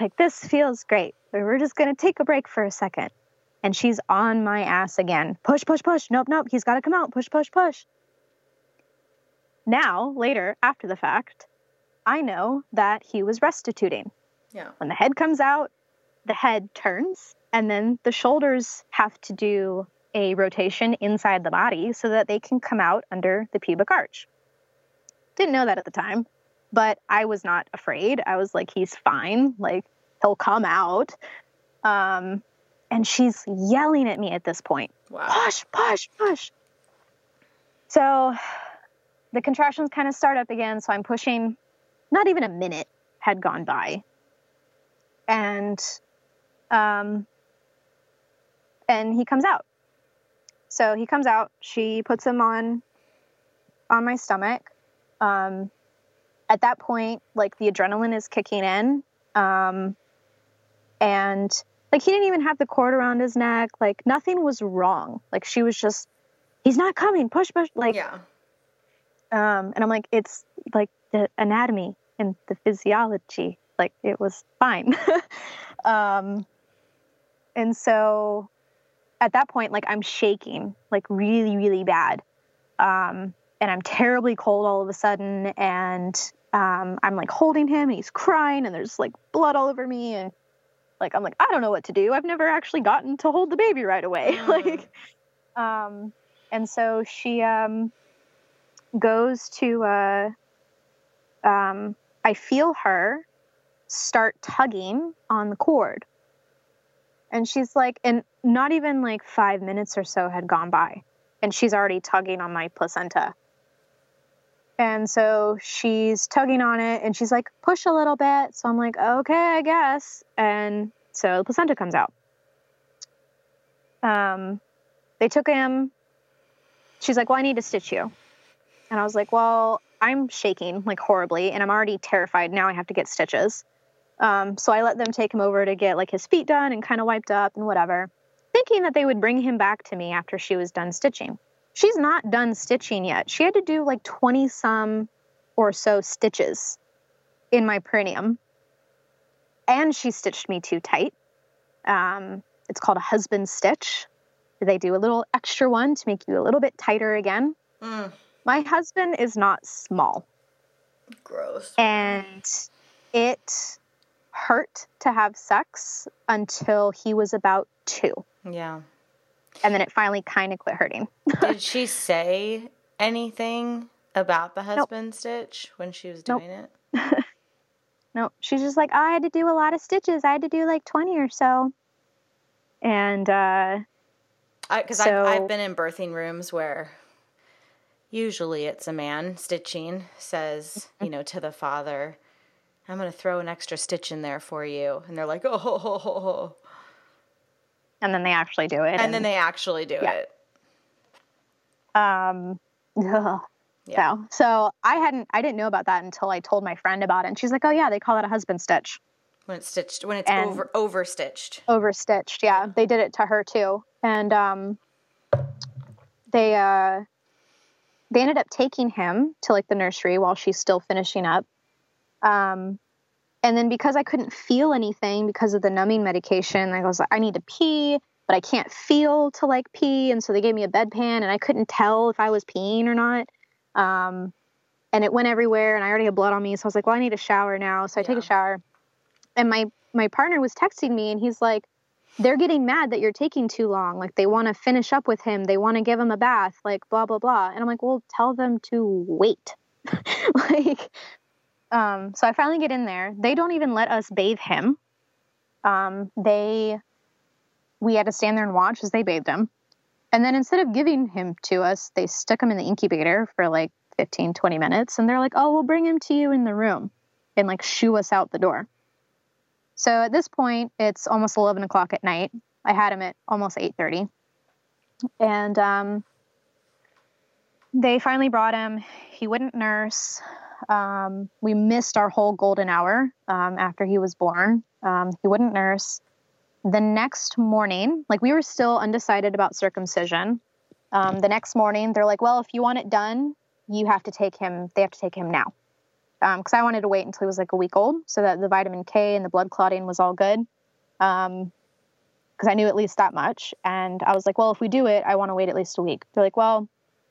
Like this feels great. We're just going to take a break for a second. And she's on my ass again. Push, push, push. Nope, nope. He's got to come out. Push, push, push. Now, later, after the fact, I know that he was restituting. Yeah. When the head comes out, the head turns, and then the shoulders have to do a rotation inside the body so that they can come out under the pubic arch. Didn't know that at the time, but I was not afraid. I was like, he's fine. Like, he'll come out. Um, and she's yelling at me at this point wow. push, push, push. So the contractions kind of start up again. So I'm pushing, not even a minute had gone by. And, um, and he comes out. So he comes out. She puts him on, on my stomach. Um, at that point, like the adrenaline is kicking in. Um, and like he didn't even have the cord around his neck. Like nothing was wrong. Like she was just, he's not coming. Push, push. Like, yeah. Um, and I'm like, it's like the anatomy and the physiology. Like it was fine. um, and so at that point, like I'm shaking, like really, really bad. Um, and I'm terribly cold all of a sudden. And um, I'm like holding him and he's crying and there's like blood all over me. And like, I'm like, I don't know what to do. I've never actually gotten to hold the baby right away. Mm. like, um, and so she, um, goes to, uh, um, I feel her start tugging on the cord. And she's like, and not even like five minutes or so had gone by, and she's already tugging on my placenta. And so she's tugging on it and she's like, push a little bit. So I'm like, okay, I guess. And so the placenta comes out. Um, they took him. She's like, well, I need to stitch you. And I was like, well, I'm shaking like horribly and I'm already terrified. Now I have to get stitches. Um, so I let them take him over to get like his feet done and kind of wiped up and whatever, thinking that they would bring him back to me after she was done stitching. She's not done stitching yet. She had to do like 20 some or so stitches in my perineum. And she stitched me too tight. Um, it's called a husband stitch. They do a little extra one to make you a little bit tighter again. Mm. My husband is not small. Gross. And it hurt to have sex until he was about two. Yeah. And then it finally kind of quit hurting. Did she say anything about the husband nope. stitch when she was doing nope. it? nope. She's just like, I had to do a lot of stitches. I had to do like 20 or so. And, uh, because so, I've, I've been in birthing rooms where usually it's a man stitching says you know to the father i'm going to throw an extra stitch in there for you and they're like oh ho, ho, ho, and then they actually do it and, and then they actually do yeah. it um ugh. yeah. So, so I hadn't, I didn't know about that until I told my friend about it, and she's like, "Oh yeah, they call it a husband stitch." When it's stitched, when it's and over over stitched. Over stitched, yeah. They did it to her too, and um, they uh, they ended up taking him to like the nursery while she's still finishing up. Um, and then because I couldn't feel anything because of the numbing medication, I was like, I need to pee, but I can't feel to like pee. And so they gave me a bedpan and I couldn't tell if I was peeing or not. Um, and it went everywhere and I already had blood on me. So I was like, well, I need a shower now. So I yeah. take a shower. And my, my partner was texting me and he's like, they're getting mad that you're taking too long. Like they want to finish up with him. They want to give him a bath, like blah, blah, blah. And I'm like, well, tell them to wait. like, um, so I finally get in there. They don't even let us bathe him. Um, they, we had to stand there and watch as they bathed him. And then instead of giving him to us, they stuck him in the incubator for like 15, 20 minutes. And they're like, oh, we'll bring him to you in the room and like shoo us out the door. So at this point, it's almost 11 o'clock at night. I had him at almost 8.30. And um, they finally brought him. He wouldn't nurse. Um, we missed our whole golden hour um, after he was born. Um, he wouldn't nurse. The next morning, like we were still undecided about circumcision. Um, the next morning, they're like, well, if you want it done, you have to take him, they have to take him now. Because um, I wanted to wait until he was like a week old so that the vitamin K and the blood clotting was all good. Because um, I knew at least that much. And I was like, well, if we do it, I want to wait at least a week. They're like, well,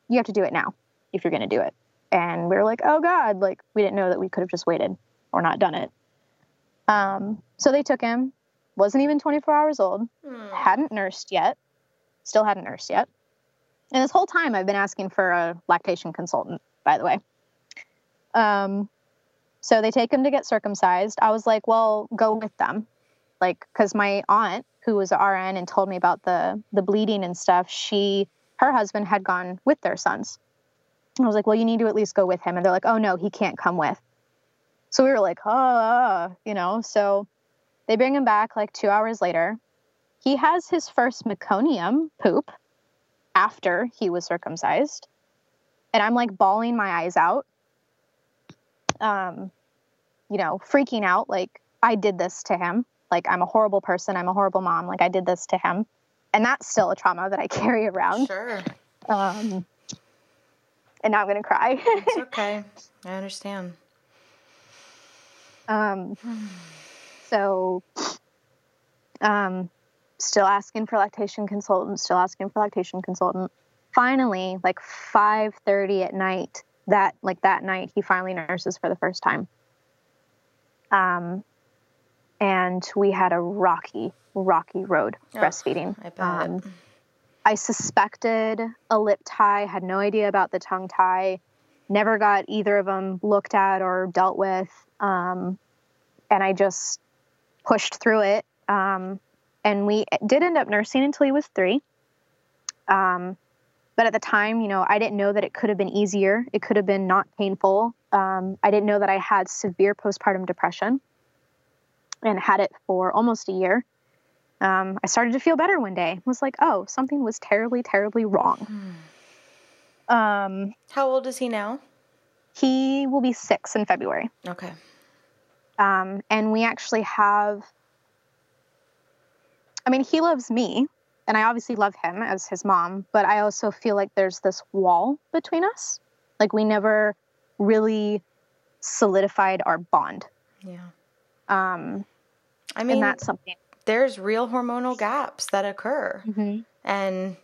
you have to do it now if you're going to do it. And we were like, oh God, like we didn't know that we could have just waited or not done it. Um, so they took him, wasn't even 24 hours old, mm. hadn't nursed yet, still hadn't nursed yet. And this whole time I've been asking for a lactation consultant, by the way. Um, so they take him to get circumcised. I was like, well, go with them. Like, cause my aunt, who was an RN and told me about the, the bleeding and stuff, she, her husband had gone with their sons. I was like, well, you need to at least go with him. And they're like, oh, no, he can't come with. So we were like, oh, you know, so they bring him back like two hours later. He has his first meconium poop after he was circumcised. And I'm like bawling my eyes out, um, you know, freaking out. Like, I did this to him. Like, I'm a horrible person. I'm a horrible mom. Like, I did this to him. And that's still a trauma that I carry around. Sure. Um, and now I'm going to cry. it's okay. I understand. Um, so, um, still asking for lactation consultant, still asking for lactation consultant. Finally, like 5:30 at night, that like that night, he finally nurses for the first time. Um, and we had a rocky, rocky road oh, breastfeeding. I bet. Um, I suspected a lip tie, had no idea about the tongue tie, never got either of them looked at or dealt with. Um, and I just pushed through it. Um, and we did end up nursing until he was three. Um, but at the time, you know, I didn't know that it could have been easier. It could have been not painful. Um, I didn't know that I had severe postpartum depression and had it for almost a year um, I started to feel better one day. Was like, oh, something was terribly, terribly wrong. Hmm. Um, How old is he now? He will be six in February. Okay. Um, and we actually have. I mean, he loves me, and I obviously love him as his mom, but I also feel like there's this wall between us. Like we never really solidified our bond. Yeah. Um, I mean, that's something there's real hormonal gaps that occur. Mm-hmm. And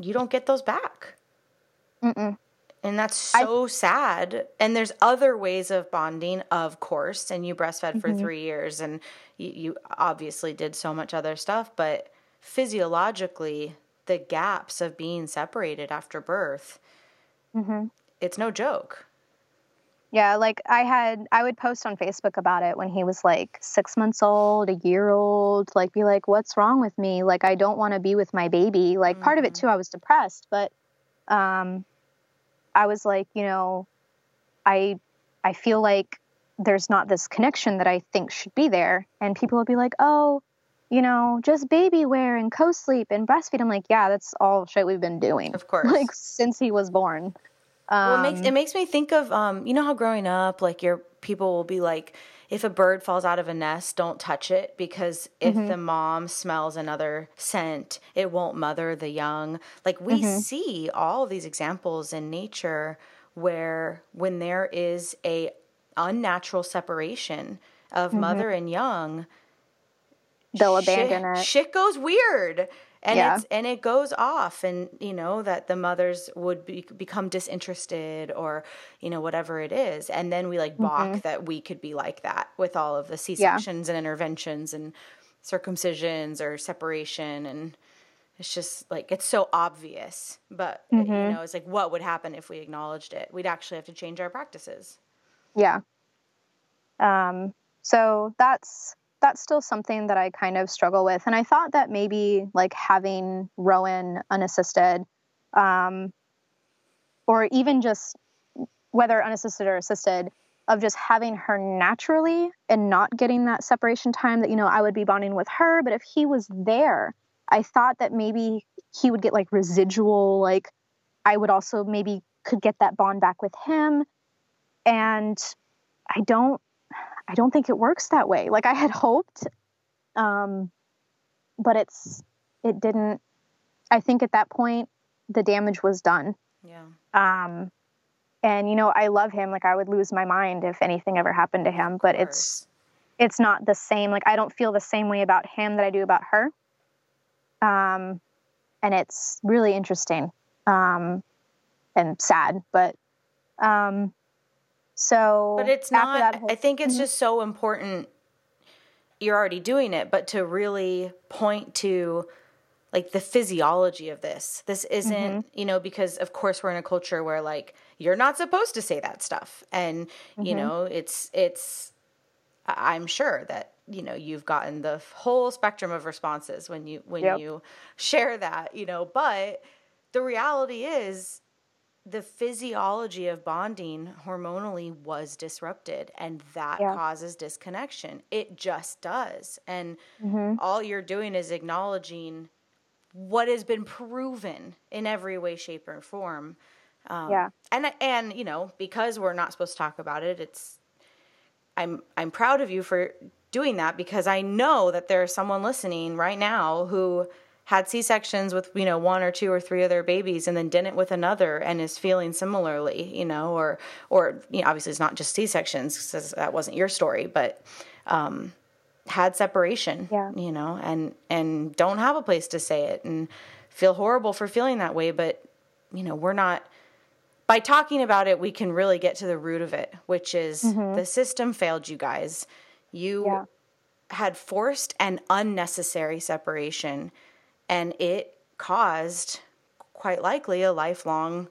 you don't get those back. Mm-mm. And that's so I, sad. And there's other ways of bonding, of course. And you breastfed mm-hmm. for three years and you, you obviously did so much other stuff. But physiologically, the gaps of being separated after birth, mm-hmm. it's no joke. Yeah, like I had, I would post on Facebook about it when he was like six months old, a year old, like be like, what's wrong with me? Like, I don't want to be with my baby. Like, mm-hmm. part of it mm-hmm. too, I was depressed, but um, I was like, you know, I, I feel like there's not this connection that I think should be there. And people would be like, oh, you know, just baby wear and co sleep and breastfeed. I'm like, yeah, that's all shit we've been doing. Of course. Like, since he was born. Um, well, it makes it um, makes me think of um, you know how growing up, like your people will be like, if a bird falls out of a nest, don't touch it because if mm-hmm. the mom smells another scent, it won't mother the young. Like we mm-hmm. see all these examples in nature where when there is a unnatural separation of mm-hmm. mother and young, they'll shit, abandon it. Shit goes weird and yeah. it's and it goes off and you know that the mothers would be, become disinterested or you know whatever it is and then we like balk mm-hmm. that we could be like that with all of the c-sections yeah. and interventions and circumcisions or separation and it's just like it's so obvious but mm-hmm. you know it's like what would happen if we acknowledged it we'd actually have to change our practices yeah um so that's that's still something that I kind of struggle with. And I thought that maybe like having Rowan unassisted, um, or even just whether unassisted or assisted, of just having her naturally and not getting that separation time that, you know, I would be bonding with her. But if he was there, I thought that maybe he would get like residual, like I would also maybe could get that bond back with him. And I don't I don't think it works that way. Like I had hoped, um, but it's it didn't. I think at that point the damage was done. Yeah. Um, and you know I love him. Like I would lose my mind if anything ever happened to him. But it's it's not the same. Like I don't feel the same way about him that I do about her. Um, and it's really interesting. Um, and sad, but um, so, but it's not. Whole, I think it's mm-hmm. just so important. You're already doing it, but to really point to like the physiology of this. This isn't, mm-hmm. you know, because of course we're in a culture where like you're not supposed to say that stuff, and mm-hmm. you know, it's it's. I'm sure that you know you've gotten the whole spectrum of responses when you when yep. you share that, you know, but the reality is the physiology of bonding hormonally was disrupted and that yeah. causes disconnection it just does and mm-hmm. all you're doing is acknowledging what has been proven in every way shape or form um, yeah and and you know because we're not supposed to talk about it it's i'm i'm proud of you for doing that because i know that there's someone listening right now who had C-sections with, you know, one or two or three other babies and then didn't with another and is feeling similarly, you know, or, or, you know, obviously it's not just C-sections because that wasn't your story, but, um, had separation, yeah. you know, and, and don't have a place to say it and feel horrible for feeling that way. But, you know, we're not, by talking about it, we can really get to the root of it, which is mm-hmm. the system failed you guys. You yeah. had forced and unnecessary separation and it caused quite likely a lifelong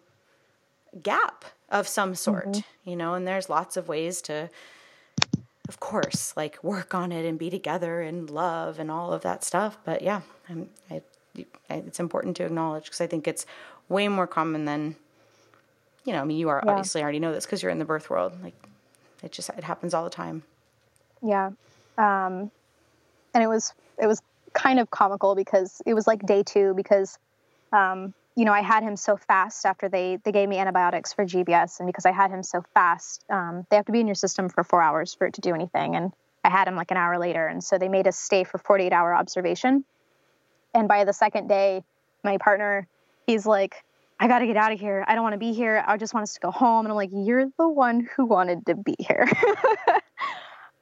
gap of some sort mm-hmm. you know and there's lots of ways to of course like work on it and be together and love and all of that stuff but yeah I'm, I, it's important to acknowledge because i think it's way more common than you know i mean you are yeah. obviously already know this because you're in the birth world like it just it happens all the time yeah um and it was it was kind of comical because it was like day two because um, you know I had him so fast after they they gave me antibiotics for GBS and because I had him so fast um, they have to be in your system for four hours for it to do anything. And I had him like an hour later. And so they made us stay for 48 hour observation. And by the second day my partner he's like I got to get out of here. I don't want to be here. I just want us to go home. And I'm like you're the one who wanted to be here.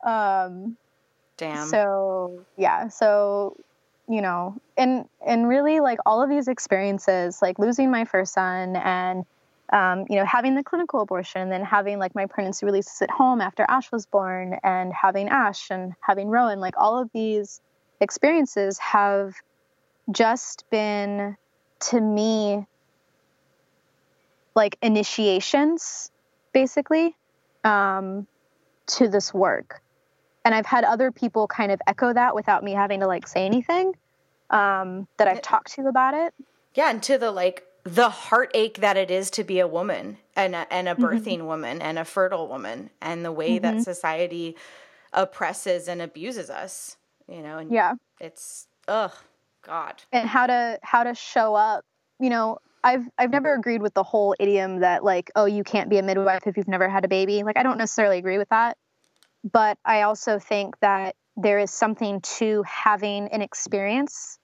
Um Damn. So yeah, so you know, and and really like all of these experiences, like losing my first son and um, you know, having the clinical abortion, and then having like my pregnancy releases at home after Ash was born, and having Ash and having Rowan, like all of these experiences have just been to me like initiations, basically, um, to this work and I've had other people kind of echo that without me having to like say anything um, that I've talked to about it. Yeah, and to the like the heartache that it is to be a woman and a, and a mm-hmm. birthing mm-hmm. woman and a fertile woman and the way mm-hmm. that society oppresses and abuses us, you know, and yeah, it's ugh, God, and how to how to show up, you know. I've I've never agreed with the whole idiom that like oh you can't be a midwife if you've never had a baby. Like I don't necessarily agree with that. But I also think that there is something to having an experience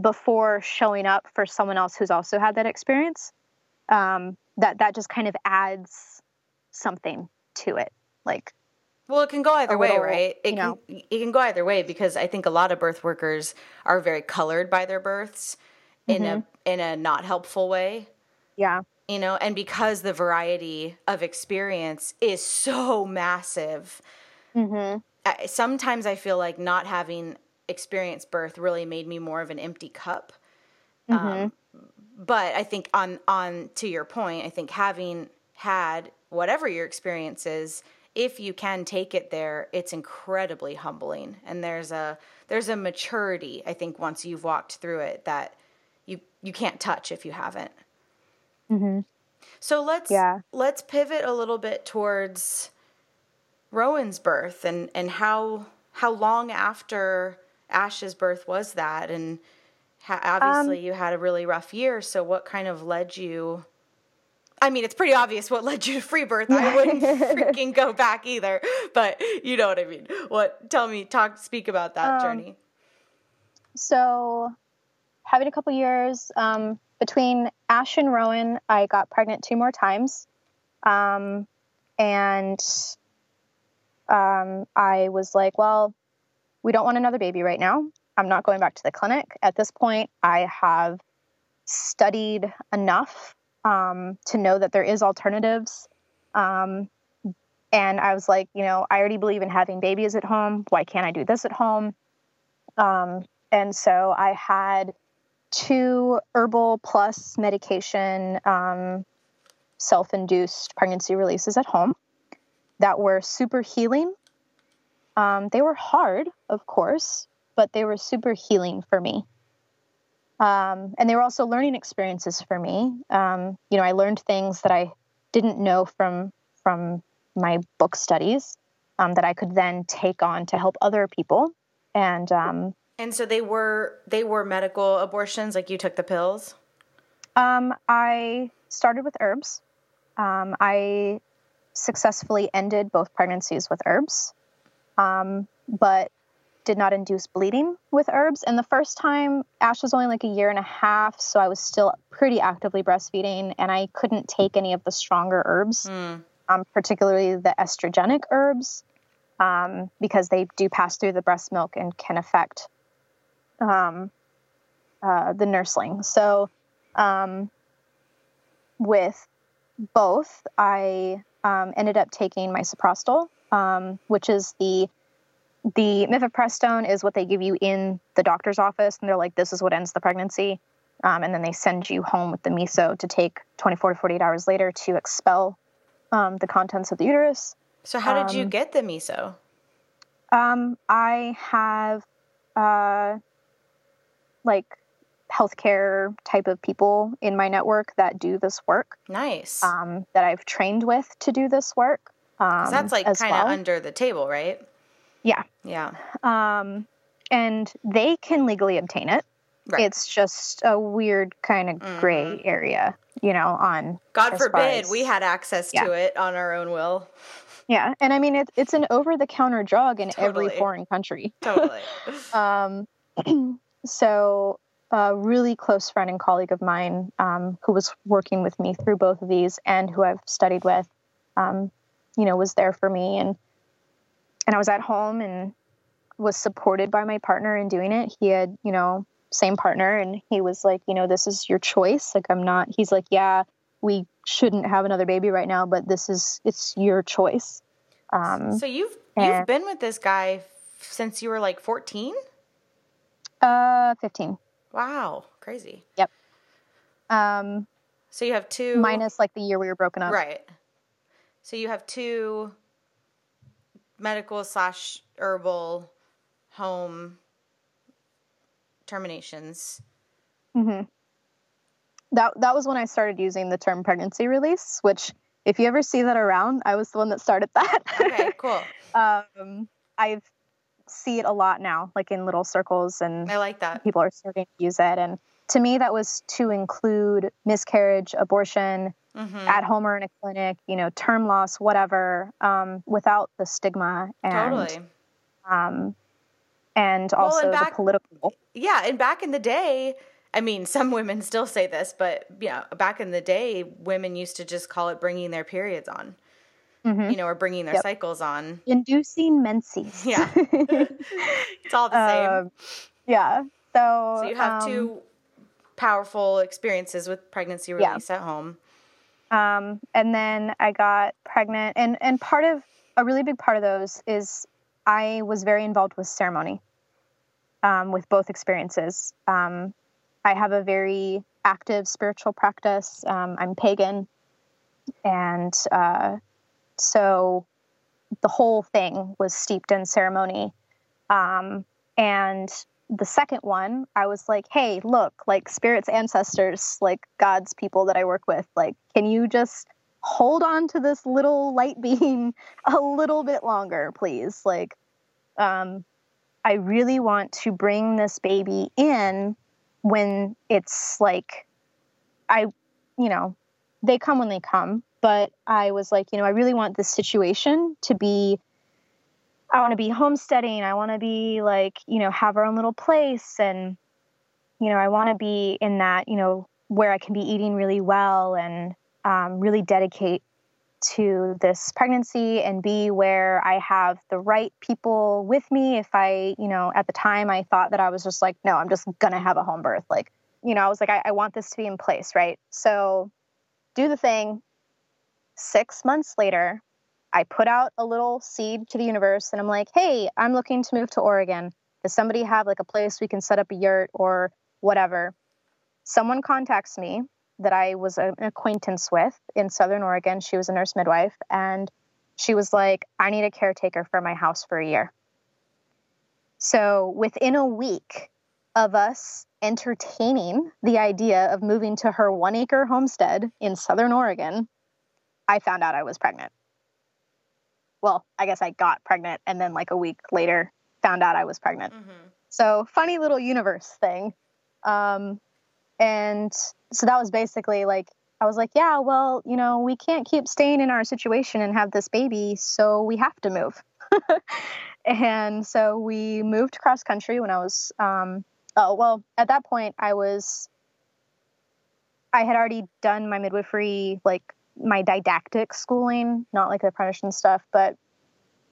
before showing up for someone else who's also had that experience. Um, that that just kind of adds something to it. Like, well, it can go either way, little, right? It can it can go either way because I think a lot of birth workers are very colored by their births in mm-hmm. a in a not helpful way. Yeah. You know, and because the variety of experience is so massive, Mm-hmm. I, sometimes I feel like not having experienced birth really made me more of an empty cup. Mm-hmm. Um, but I think on on to your point, I think having had whatever your experience is, if you can take it there, it's incredibly humbling. And there's a there's a maturity, I think, once you've walked through it that you you can't touch if you haven't. Mm-hmm. So let's Yeah. let's pivot a little bit towards Rowan's birth and and how how long after Ash's birth was that? And ha- obviously Um, you had a really rough year so what kind of led you? I mean it's pretty obvious what led you to free birth. I wouldn't freaking go back either but you know what I mean. What tell me talk speak about that Um, journey. So, having a couple years um, between Ash and Rowan, I got pregnant two more times. Um, and um, I was like, well, we don't want another baby right now. I'm not going back to the clinic. At this point, I have studied enough um, to know that there is alternatives. Um, and I was like, you know, I already believe in having babies at home. Why can't I do this at home? Um, and so I had two herbal plus medication um, self induced pregnancy releases at home that were super healing. Um, they were hard, of course, but they were super healing for me. Um, and they were also learning experiences for me. Um, you know, I learned things that I didn't know from from my book studies um, that I could then take on to help other people. And um, and so they were they were medical abortions like you took the pills Um, I started with herbs. Um, I successfully ended both pregnancies with herbs, um, but did not induce bleeding with herbs. And the first time, Ash was only like a year and a half, so I was still pretty actively breastfeeding, and I couldn't take any of the stronger herbs, Mm. um, particularly the estrogenic herbs, um, because they do pass through the breast milk and can affect um, uh, the nursling. So, um, with both, I um, ended up taking misoprostol, um, which is the the mifepristone is what they give you in the doctor's office, and they're like, "This is what ends the pregnancy," um, and then they send you home with the miso to take 24 to 48 hours later to expel um, the contents of the uterus. so how did you Um, get the miso Um, I have uh, like healthcare type of people in my network that do this work nice um, that I've trained with to do this work. Um, that's like kind of well. under the table right Yeah. yeah Um, and they can legally obtain it. Right. It's just a weird kind of gray Mhm. area, you know, on god forbid as- we had access Yeah. to it on our own will yeah. And I mean, it's it's an over the counter drug in every foreign country. totally Um, so, a really close friend and colleague of mine um, who was working with me through both of these and who I've studied with, um, you know, was there for me. And, and I was at home and was supported by my partner in doing it. He had, you know, same partner and he was like, you know, this is your choice. Like, I'm not, he's like, yeah, we shouldn't have another baby right now, but this is, it's your choice. Um, so you've you've been with this guy f- since you were like 14 uh, 15. Wow crazy Yep. Um, so you have two minus like the year we were broken up. Right. So you have two medical slash herbal home terminations. hmm That that was when I started using the term pregnancy release, which if you ever see that around, I was the one that started that. Okay, cool. um, I see it a lot now, like in little circles, and I like that. people are starting to use it. And to me, that was to include miscarriage, abortion, hmm at home or in a clinic, you know, term loss, whatever, um, without the stigma and Totally. um, and Well, and also back- the political. Yeah, and back in the day, I mean, some women still say this, but yeah, back in the day, women used to just call it bringing their periods on, Mhm. you know, are bringing their Yep. cycles on. Inducing menses. Yeah. It's all the same. Um, yeah. So, so you have um, two powerful experiences with pregnancy Yeah. release at home. Um, and then I got pregnant, and and part of a really big part of those is I was very involved with ceremony. Um, with both experiences, um, I have a very active spiritual practice. Um, I'm pagan, and uh, so the whole thing was steeped in ceremony. Um, and the second one, I was like, hey, look, like spirits, ancestors, like God's people that I work with, like, can you just hold on to this little light beam a little bit longer, please? Like, um, I really want to bring this baby in when it's like, I, you know, they come when they come. But I was like, you know, I really want this situation to be I want to be homesteading. I want to be like, you know, have our own little place. And, you know, I want to be in that, you know, where I can be eating really well and um, really dedicate to this pregnancy and be where I have the right people with me. If I, you know, at the time I thought that I was just like, no, I'm just going to have a home birth. Like, you know, I was like, I, I want this to be in place, right? So do the thing. Six months later, I put out a little seed to the universe and I'm like, hey, I'm looking to move to Oregon. Does somebody have like a place we can set up a yurt or whatever? Someone contacts me that I was an acquaintance with in Southern Oregon. She was a nurse midwife and she was like, I need a caretaker for my house for a year. So within a week of us entertaining the idea of moving to her one acre homestead in Southern Oregon, I found out I was pregnant well, I guess I got pregnant and then like a week later found out I was pregnant. Mm-hmm. So funny little universe thing. Um, and so that was basically like, I was like, yeah, well, you know, we can't keep staying in our situation and have this baby, so we have to move. and so we moved cross country when I was, um, oh, well, at that point, I was, I had already done my midwifery like my didactic schooling, not like the apprenticeship stuff, but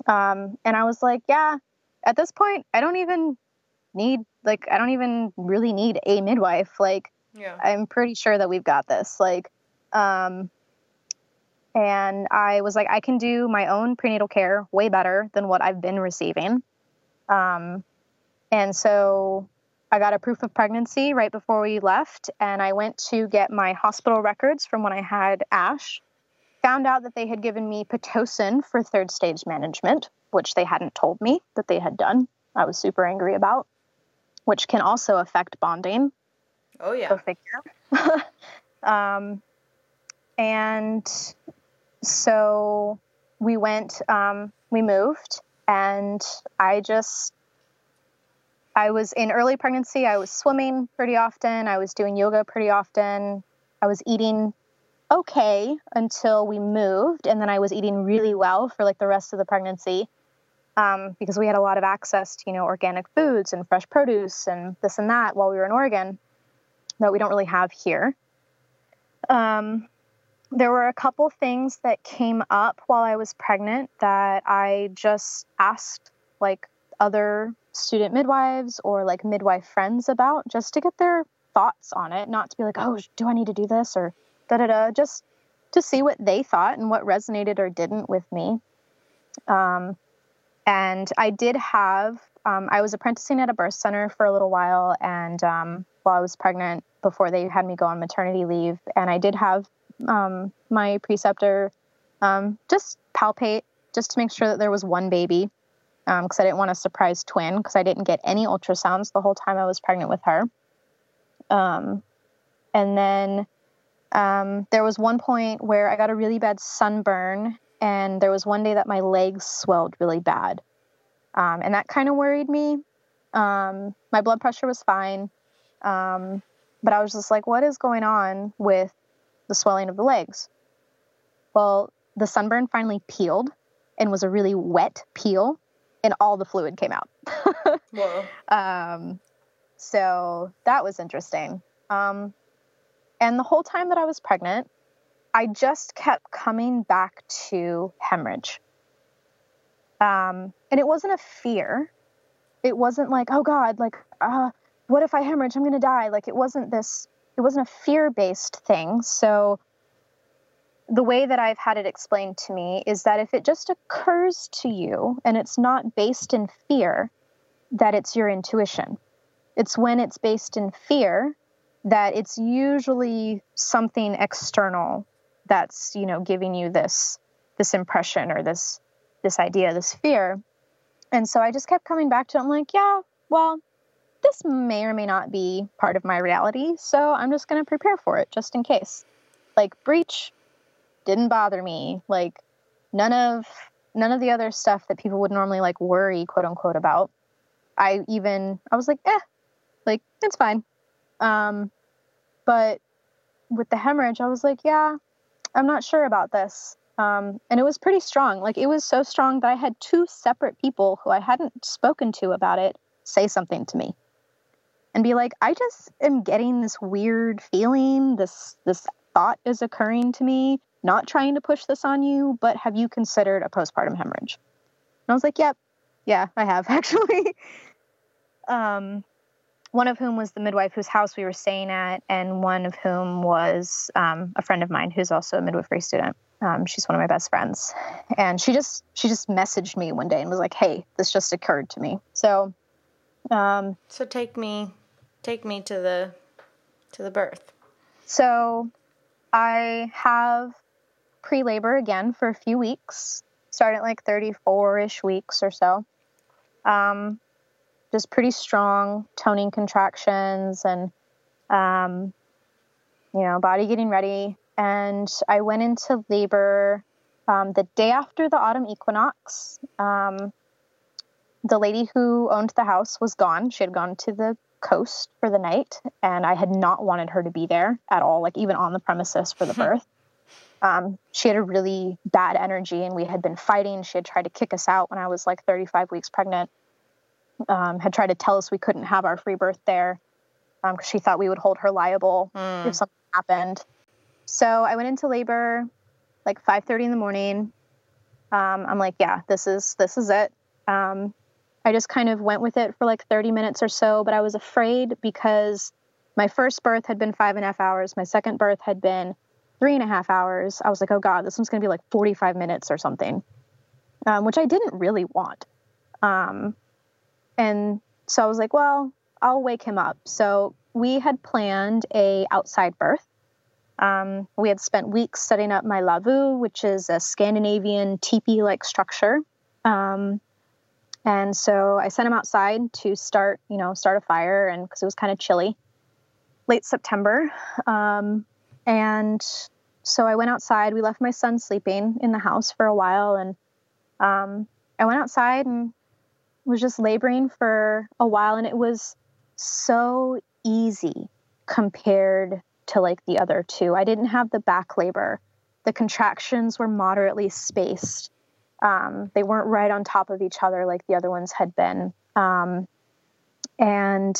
um, and I was like, yeah, at this point, I don't even need like I don't even really need a midwife. Like, yeah. I'm pretty sure that we've got this. Like, um, and I was like, I can do my own prenatal care way better than what I've been receiving. Um, and so I got a proof of pregnancy right before we left, and I went to get my hospital records from when I had Ash. Found out that they had given me Pitocin for third stage management, which they hadn't told me that they had done. I was super angry about, which can also affect bonding. Oh, yeah. Go figure. um, and so we went, um, we moved, and I just I was in early pregnancy, I was swimming pretty often, I was doing yoga pretty often, I was eating okay until we moved, and then I was eating really well for like the rest of the pregnancy. Um, because we had a lot of access to you know organic foods and fresh produce and this and that while we were in Oregon that we don't really have here. Um, there were a couple things that came up while I was pregnant that I just asked like other student midwives or like midwife friends about just to get their thoughts on it, not to be like, oh, do I need to do this or da da da, just to see what they thought and what resonated or didn't with me. Um, and I did have, um, I was apprenticing at a birth center for a little while, and um, while I was pregnant, before they had me go on maternity leave, and I did have um, my preceptor um, just palpate just to make sure that there was one baby because um, I didn't want a surprise twin because I didn't get any ultrasounds the whole time I was pregnant with her. Um, and then um, there was one point where I got a really bad sunburn, and there was one day that my legs swelled really bad. Um, and that kind of worried me. Um, my blood pressure was fine, um, but I was just like, what is going on with the swelling of the legs? Well, the sunburn finally peeled and was a really wet peel and all the fluid came out. Um, so that was interesting. Um, and the whole time that I was pregnant, I just kept coming back to hemorrhage. Um, and it wasn't a fear. It wasn't like, oh God, like, uh, what if I hemorrhage? I'm going to die. Like, it wasn't this, it wasn't a fear based thing. So the way that I've had it explained to me is that if it just occurs to you and it's not based in fear, that it's your intuition. It's when it's based in fear that it's usually something external that's, you know, giving you this this impression or this this idea, this fear. And so I just kept coming back to it. I'm like, yeah, well, this may or may not be part of my reality. So I'm just going to prepare for it just in case. Like, breech didn't bother me. Like, none of none of the other stuff that people would normally like worry quote unquote about. I even i was like eh like it's fine. Um but with the hemorrhage i was like yeah i'm not sure about this. Um and it was pretty strong. Like it was so strong that i had two separate people who i hadn't spoken to about it say something to me and be like i just am getting this weird feeling. This this thought is occurring to me not trying to push this on you, but have you considered a postpartum hemorrhage? And I was like, yep, yeah, I have actually. um, one of whom was the midwife whose house we were staying at, and one of whom was um, a friend of mine who's also a midwifery student. Um, she's one of my best friends, and she just she just messaged me one day and was like, "Hey, this just occurred to me." So, um, so take me, take me to the to the birth. So, I have pre labor again for a few weeks, starting at like 34 ish weeks or so. Um, just pretty strong toning contractions and, um, you know, body getting ready. And I went into labor um, the day after the autumn equinox. Um, the lady who owned the house was gone. She had gone to the coast for the night, and I had not wanted her to be there at all, like even on the premises for the birth. Um, she had a really bad energy and we had been fighting. She had tried to kick us out when I was like 35 weeks pregnant, um, had tried to tell us we couldn't have our free birth there because um, she thought we would hold her liable mm. if something happened. So I went into labor like 5:30 in the morning. Um, I'm like, yeah, this is this is it. Um, I just kind of went with it for like 30 minutes or so, but I was afraid because my first birth had been five and a half hours. My second birth had been three and a half hours, I was like, oh God, this one's going to be like 45 minutes or something, um, which I didn't really want. Um, and so I was like, well, I'll wake him up. So we had planned a outside birth. Um, we had spent weeks setting up my lavvu, which is a Scandinavian teepee-like structure. Um, and so I sent him outside to start, you know, start a fire, and because it was kind of chilly, late September. And so I went outside. We left my son sleeping in the house for a while, and um, I went outside and was just laboring for a while, and it was so easy compared to like the other two. I didn't have the back labor. The contractions were moderately spaced. Um, they weren't right on top of each other like the other ones had been. Um, and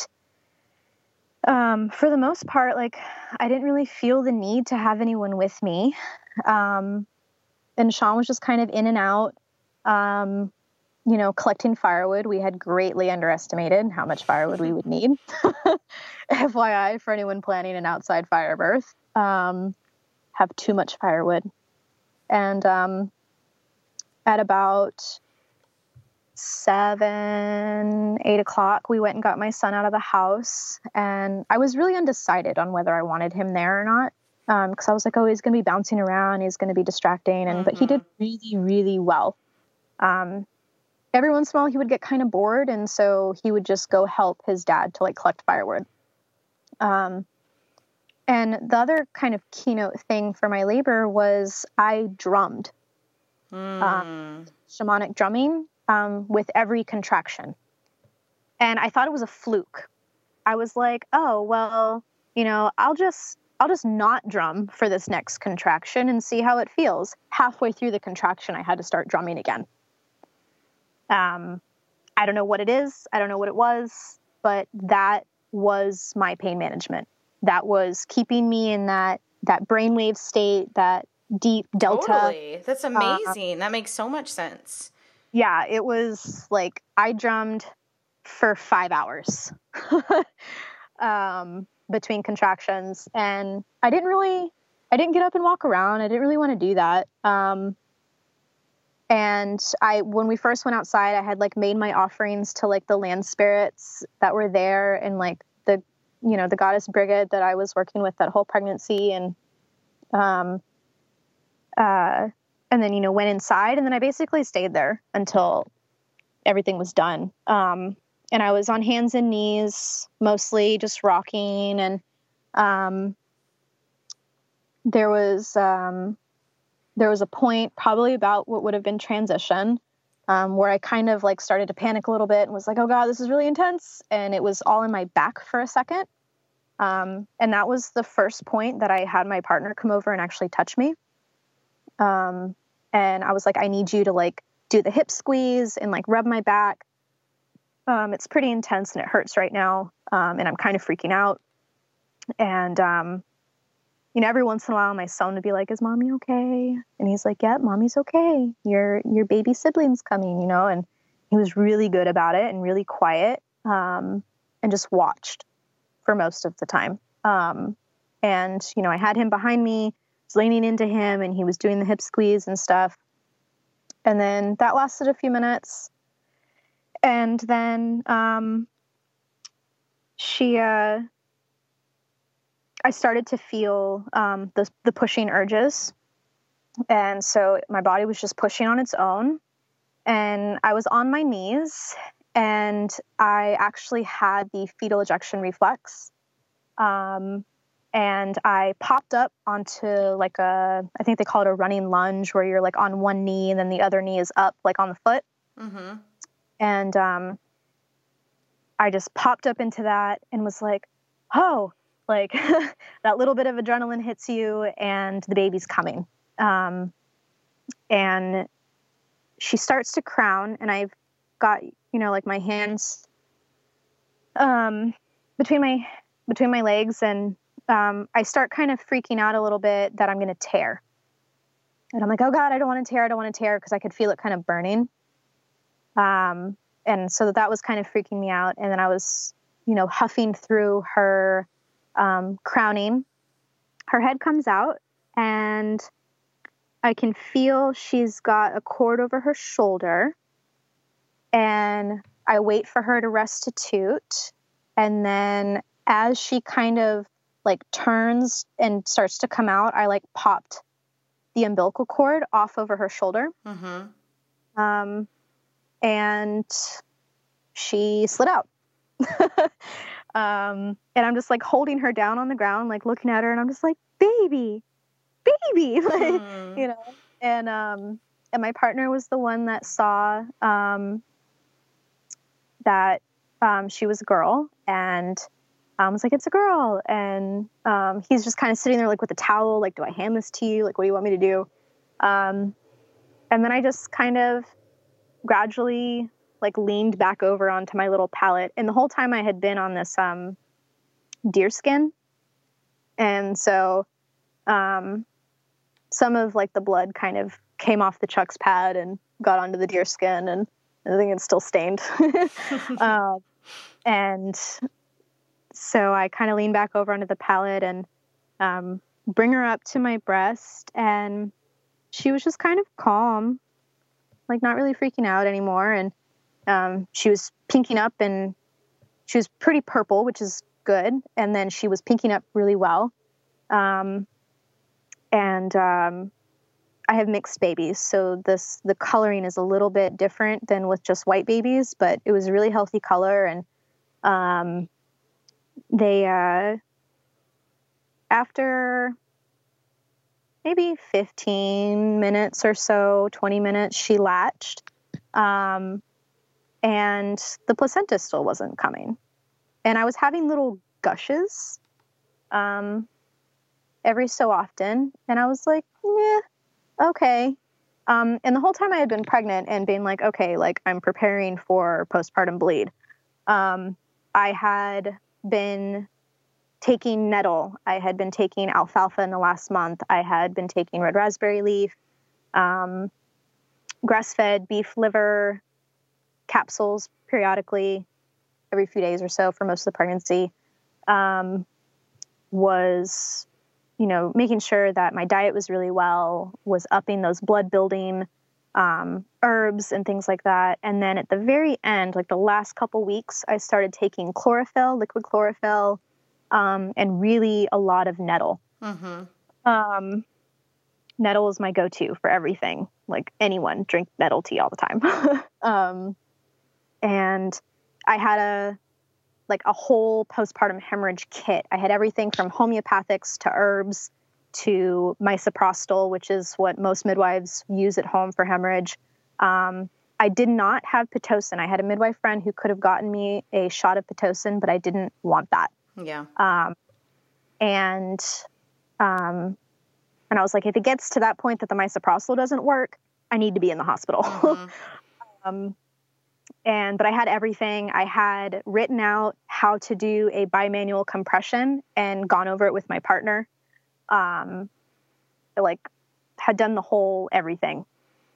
um, for the most part, like I didn't really feel the need to have anyone with me. Um, and Sean was just kind of in and out, um, you know, collecting firewood. We had greatly underestimated how much firewood we would need. FYI, for anyone planning an outside fire birth, um, have too much firewood. And um, at about seven, eight o'clock, we went and got my son out of the house. And I was really undecided on whether I wanted him there or not. Because um, I was like, oh, he's going to be bouncing around. He's going to be distracting. And, mm-hmm. but he did mm-hmm. really, really well. Um, every once in a while, he would get kind of bored. And so he would just go help his dad to like collect firewood. Um, and the other kind of keynote thing for my labor was I drummed. Mm. Um, shamanic drumming um, with every contraction. And I thought it was a fluke. I was like, oh, well, you know, I'll just I'll just not drum for this next contraction and see how it feels. Halfway through the contraction, I had to start drumming again. Um, I don't know what it is. I don't know what it was, but that was my pain management. That was keeping me in that that brainwave state, that deep delta. Totally. That's uh, amazing. Uh, that makes so much sense yeah, it was like I drummed for five hours um, between contractions, and I didn't really, I didn't get up and walk around. I didn't really want to do that. Um, and I, when we first went outside, I had like made my offerings to like the land spirits that were there, and like the, you know, the goddess Brigid that I was working with that whole pregnancy, and um, uh, and then, you know, went inside and then I basically stayed there until everything was done. Um, and I was on hands and knees, mostly just rocking. And um, there was um, there was a point, probably about what would have been transition, um, where I kind of like started to panic a little bit and was like, "Oh God, this is really intense," and it was all in my back for a second. Um, and that was the first point that I had my partner come over and actually touch me. Um, and I was like, I need you to like do the hip squeeze and like rub my back. Um, it's pretty intense and it hurts right now. Um, and I'm kind of freaking out. And, um, you know, every once in a while, my son would be like, "Is mommy okay?" And he's like, "Yeah, mommy's okay. Your your baby sibling's coming," you know. And he was really good about it and really quiet, um, and just watched for most of the time. Um, and you know, I had him behind me, leaning into him, and he was doing the hip squeeze and stuff. And then that lasted a few minutes. And then um, she, uh, I started to feel um, the, the pushing urges. And so my body was just pushing on its own. And I was on my knees, and I actually had the fetal ejection reflex. Um, and I popped up onto like a, I think they call it a running lunge, where you're like on one knee and then the other knee is up, like on the foot. Mm-hmm. And um, I just popped up into that and was like, oh, like that little bit of adrenaline hits you and the baby's coming. Um, and she starts to crown, and I've got, you know, like my hands um, between my between my legs and um, I start kind of freaking out a little bit that I'm going to tear. And I'm like, oh God, I don't want to tear. I don't want to tear because I could feel it kind of burning. Um, and so that was kind of freaking me out. And then I was, you know, huffing through her um, crowning. Her head comes out, and I can feel she's got a cord over her shoulder. And I wait for her to restitute. And then as she kind of like turns and starts to come out, I like popped the umbilical cord off over her shoulder. Mm-hmm. Um, and she slid out. um, and I'm just like holding her down on the ground, like looking at her, and I'm just like, baby, baby, like, mm. you know. And um, and my partner was the one that saw um, that um, she was a girl, and um, was like, it's a girl. And um, he's just kind of sitting there, like, with a towel, like, do I hand this to you? Like, what do you want me to do? Um, and then I just kind of gradually, like, leaned back over onto my little pallet. And the whole time I had been on this um, deer skin. And so um, some of, like, the blood kind of came off the Chux pad and got onto the deer skin. And I think it's still stained. uh, and so I kind of lean back over onto the pallet and um, bring her up to my breast. And she was just kind of calm, like not really freaking out anymore. And um, she was pinking up and she was pretty purple, which is good. And then she was pinking up really well. Um, and um, I have mixed babies, so this the coloring is a little bit different than with just white babies, but it was really healthy color and um, they uh, after maybe 15 minutes or so 20 minutes she latched um, and the placenta still wasn't coming. And i was having little gushes um, every so often and i was like yeah okay. Um, and the whole time i had been pregnant and being like okay like i'm preparing for postpartum bleed. Um, i had been taking nettle. I had been taking alfalfa in the last month. I had been taking red raspberry leaf, um, grass fed beef liver capsules periodically every few days or so for most of the pregnancy. Um, was, you know, making sure that my diet was really well, was upping those blood building um, herbs and things like that. And then at the very end, like the last couple weeks, I started taking chlorophyll, liquid chlorophyll, um, and really a lot of nettle. Mm-hmm. Um, nettle is my go-to for everything. Like anyone drink nettle tea all the time. um, and I had a like a whole postpartum hemorrhage kit. I had everything from homeopathics to herbs to misoprostol, which is what most midwives use at home for hemorrhage. Um, I did not have pitocin. I had a midwife friend who could have gotten me a shot of pitocin, but I didn't want that. Yeah. Um, and um, and I was like, if it gets to that point that the misoprostol doesn't work, I need to be in the hospital. Mm-hmm. um, and but I had everything. I had written out how to do a bimanual compression and gone over it with my partner. Um, like had done the whole everything.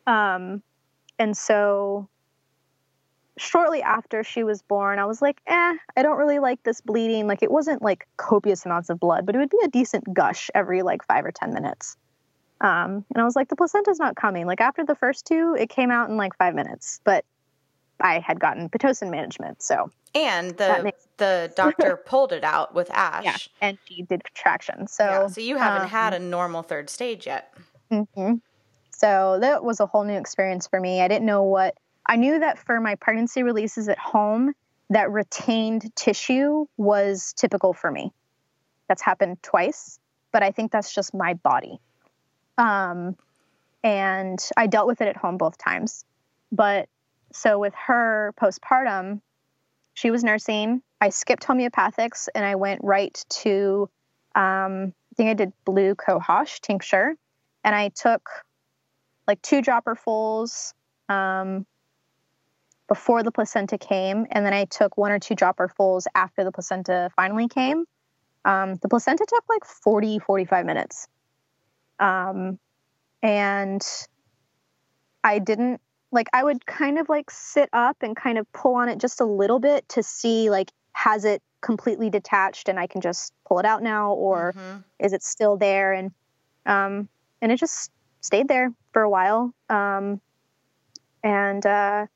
Um, and so shortly after she was born, I was like, eh, I don't really like this bleeding. Like it wasn't like copious amounts of blood, but it would be a decent gush every like five or 10 minutes. Um, and I was like, the placenta's not coming. Like after the first two, it came out in like five minutes, but I had gotten Pitocin management. So, and the, the doctor pulled it out with Ash. Yeah, and she did contractions. So, yeah, so you haven't um, had a normal third stage yet. Mm-hmm. So that was a whole new experience for me. I didn't know what I knew that for my pregnancy releases at home, that retained tissue was typical for me. That's happened twice, but I think that's just my body. Um, and I dealt with it at home both times. But so with her postpartum, she was nursing. I skipped homeopathics and I went right to, um, I think I did blue cohosh tincture. And I took like two dropperfuls um, before the placenta came, and then I took one or two dropperfuls after the placenta finally came. Um, the placenta took like 40, 45 minutes. Um, and I didn't like, I would kind of like sit up and kind of pull on it just a little bit to see, like, has it completely detached and I can just pull it out now, or mm-hmm. is it still there? And, um, and it just stayed there for a while. Um, and, uh,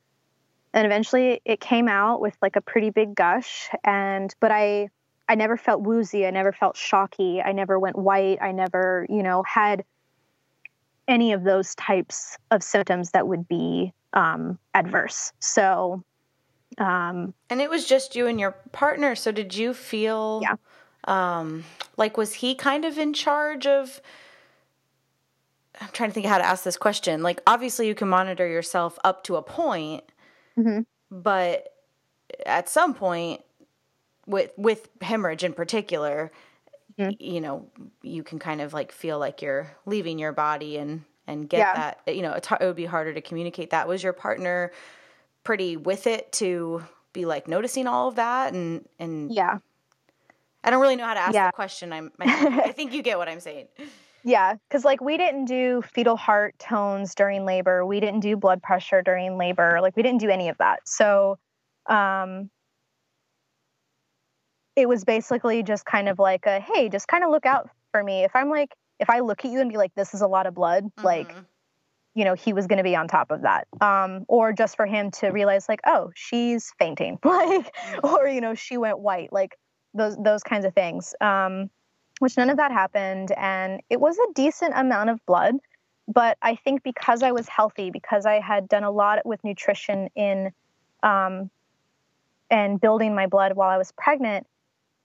and eventually it came out with like a pretty big gush and but i i never felt woozy i never felt shocky i never went white i never you know had any of those types of symptoms that would be um, adverse so um, and it was just you and your partner so did you feel yeah. um, like was he kind of in charge of i'm trying to think how to ask this question like obviously you can monitor yourself up to a point Mm-hmm. But at some point, with with hemorrhage in particular, mm-hmm. you know, you can kind of like feel like you're leaving your body and and get yeah. that. You know, it would be harder to communicate that. Was your partner pretty with it to be like noticing all of that and and yeah. I don't really know how to ask yeah. the question. I'm I think you get what I'm saying. Yeah, because like we didn't do fetal heart tones during labor. We didn't do blood pressure during labor. Like we didn't do any of that. So um, it was basically just kind of like a hey, just kind of look out for me. If I'm like, if I look at you and be like, this is a lot of blood, mm-hmm. like, you know, he was going to be on top of that. Um, or just for him to realize, like, oh, she's fainting, like, mm-hmm. or, you know, she went white, like those, those kinds of things. Um, which none of that happened. And it was a decent amount of blood. But I think because I was healthy, because I had done a lot with nutrition in um, and building my blood while I was pregnant,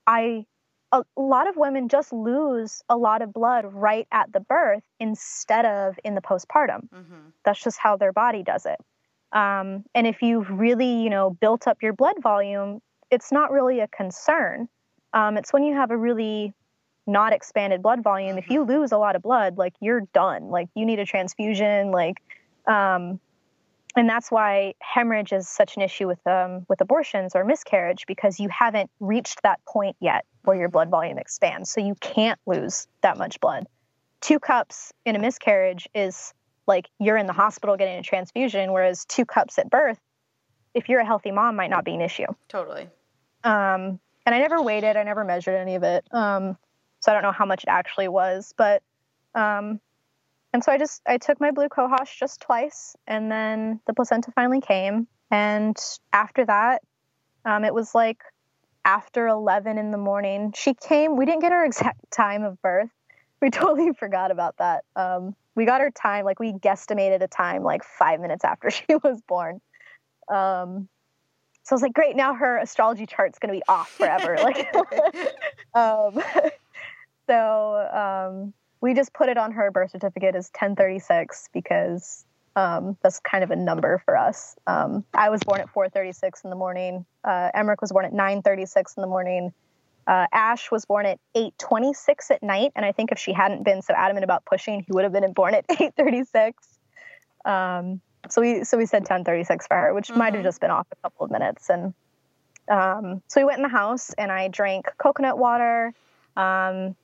I a, lot of women just lose a lot of blood right at the birth instead of in the postpartum. Mm-hmm. That's just how their body does it. Um, and if you've really, you know, built up your blood volume, it's not really a concern. Um, it's when you have a really not expanded blood volume, if you mm-hmm. lose a lot of blood, like you're done. Like you need a transfusion. Like, um, and that's why hemorrhage is such an issue with um, with abortions or miscarriage because you haven't reached that point yet where your blood volume expands. So you can't lose that much blood. Two cups in a miscarriage is like you're in the hospital getting a transfusion, whereas two cups at birth, if you're a healthy mom, might not be an issue. Totally. Um, and I never weighed it. I never measured any of it. Um, so I don't know how much it actually was, but um, and so I just I took my blue cohosh just twice, and then the placenta finally came, and after that, um, it was like after 11 in the morning. She came. We didn't get her exact time of birth. We totally forgot about that. Um, we got her time, like we guesstimated a time like five minutes after she was born. Um, so I was like, great, now her astrology chart's gonna be off forever. like, um, so um, we just put it on her birth certificate as 1036 because um, that's kind of a number for us. Um, I was born at 4:36 in the morning. Uh, Emmerich was born at 9:36 in the morning. Uh, Ash was born at 8:26 at night, and I think if she hadn't been so adamant about pushing, he would have been born at 8:36. Um, so we so we said 10:36 for her, which mm-hmm. might have just been off a couple of minutes. And um, so we went in the house, and I drank coconut water. Um,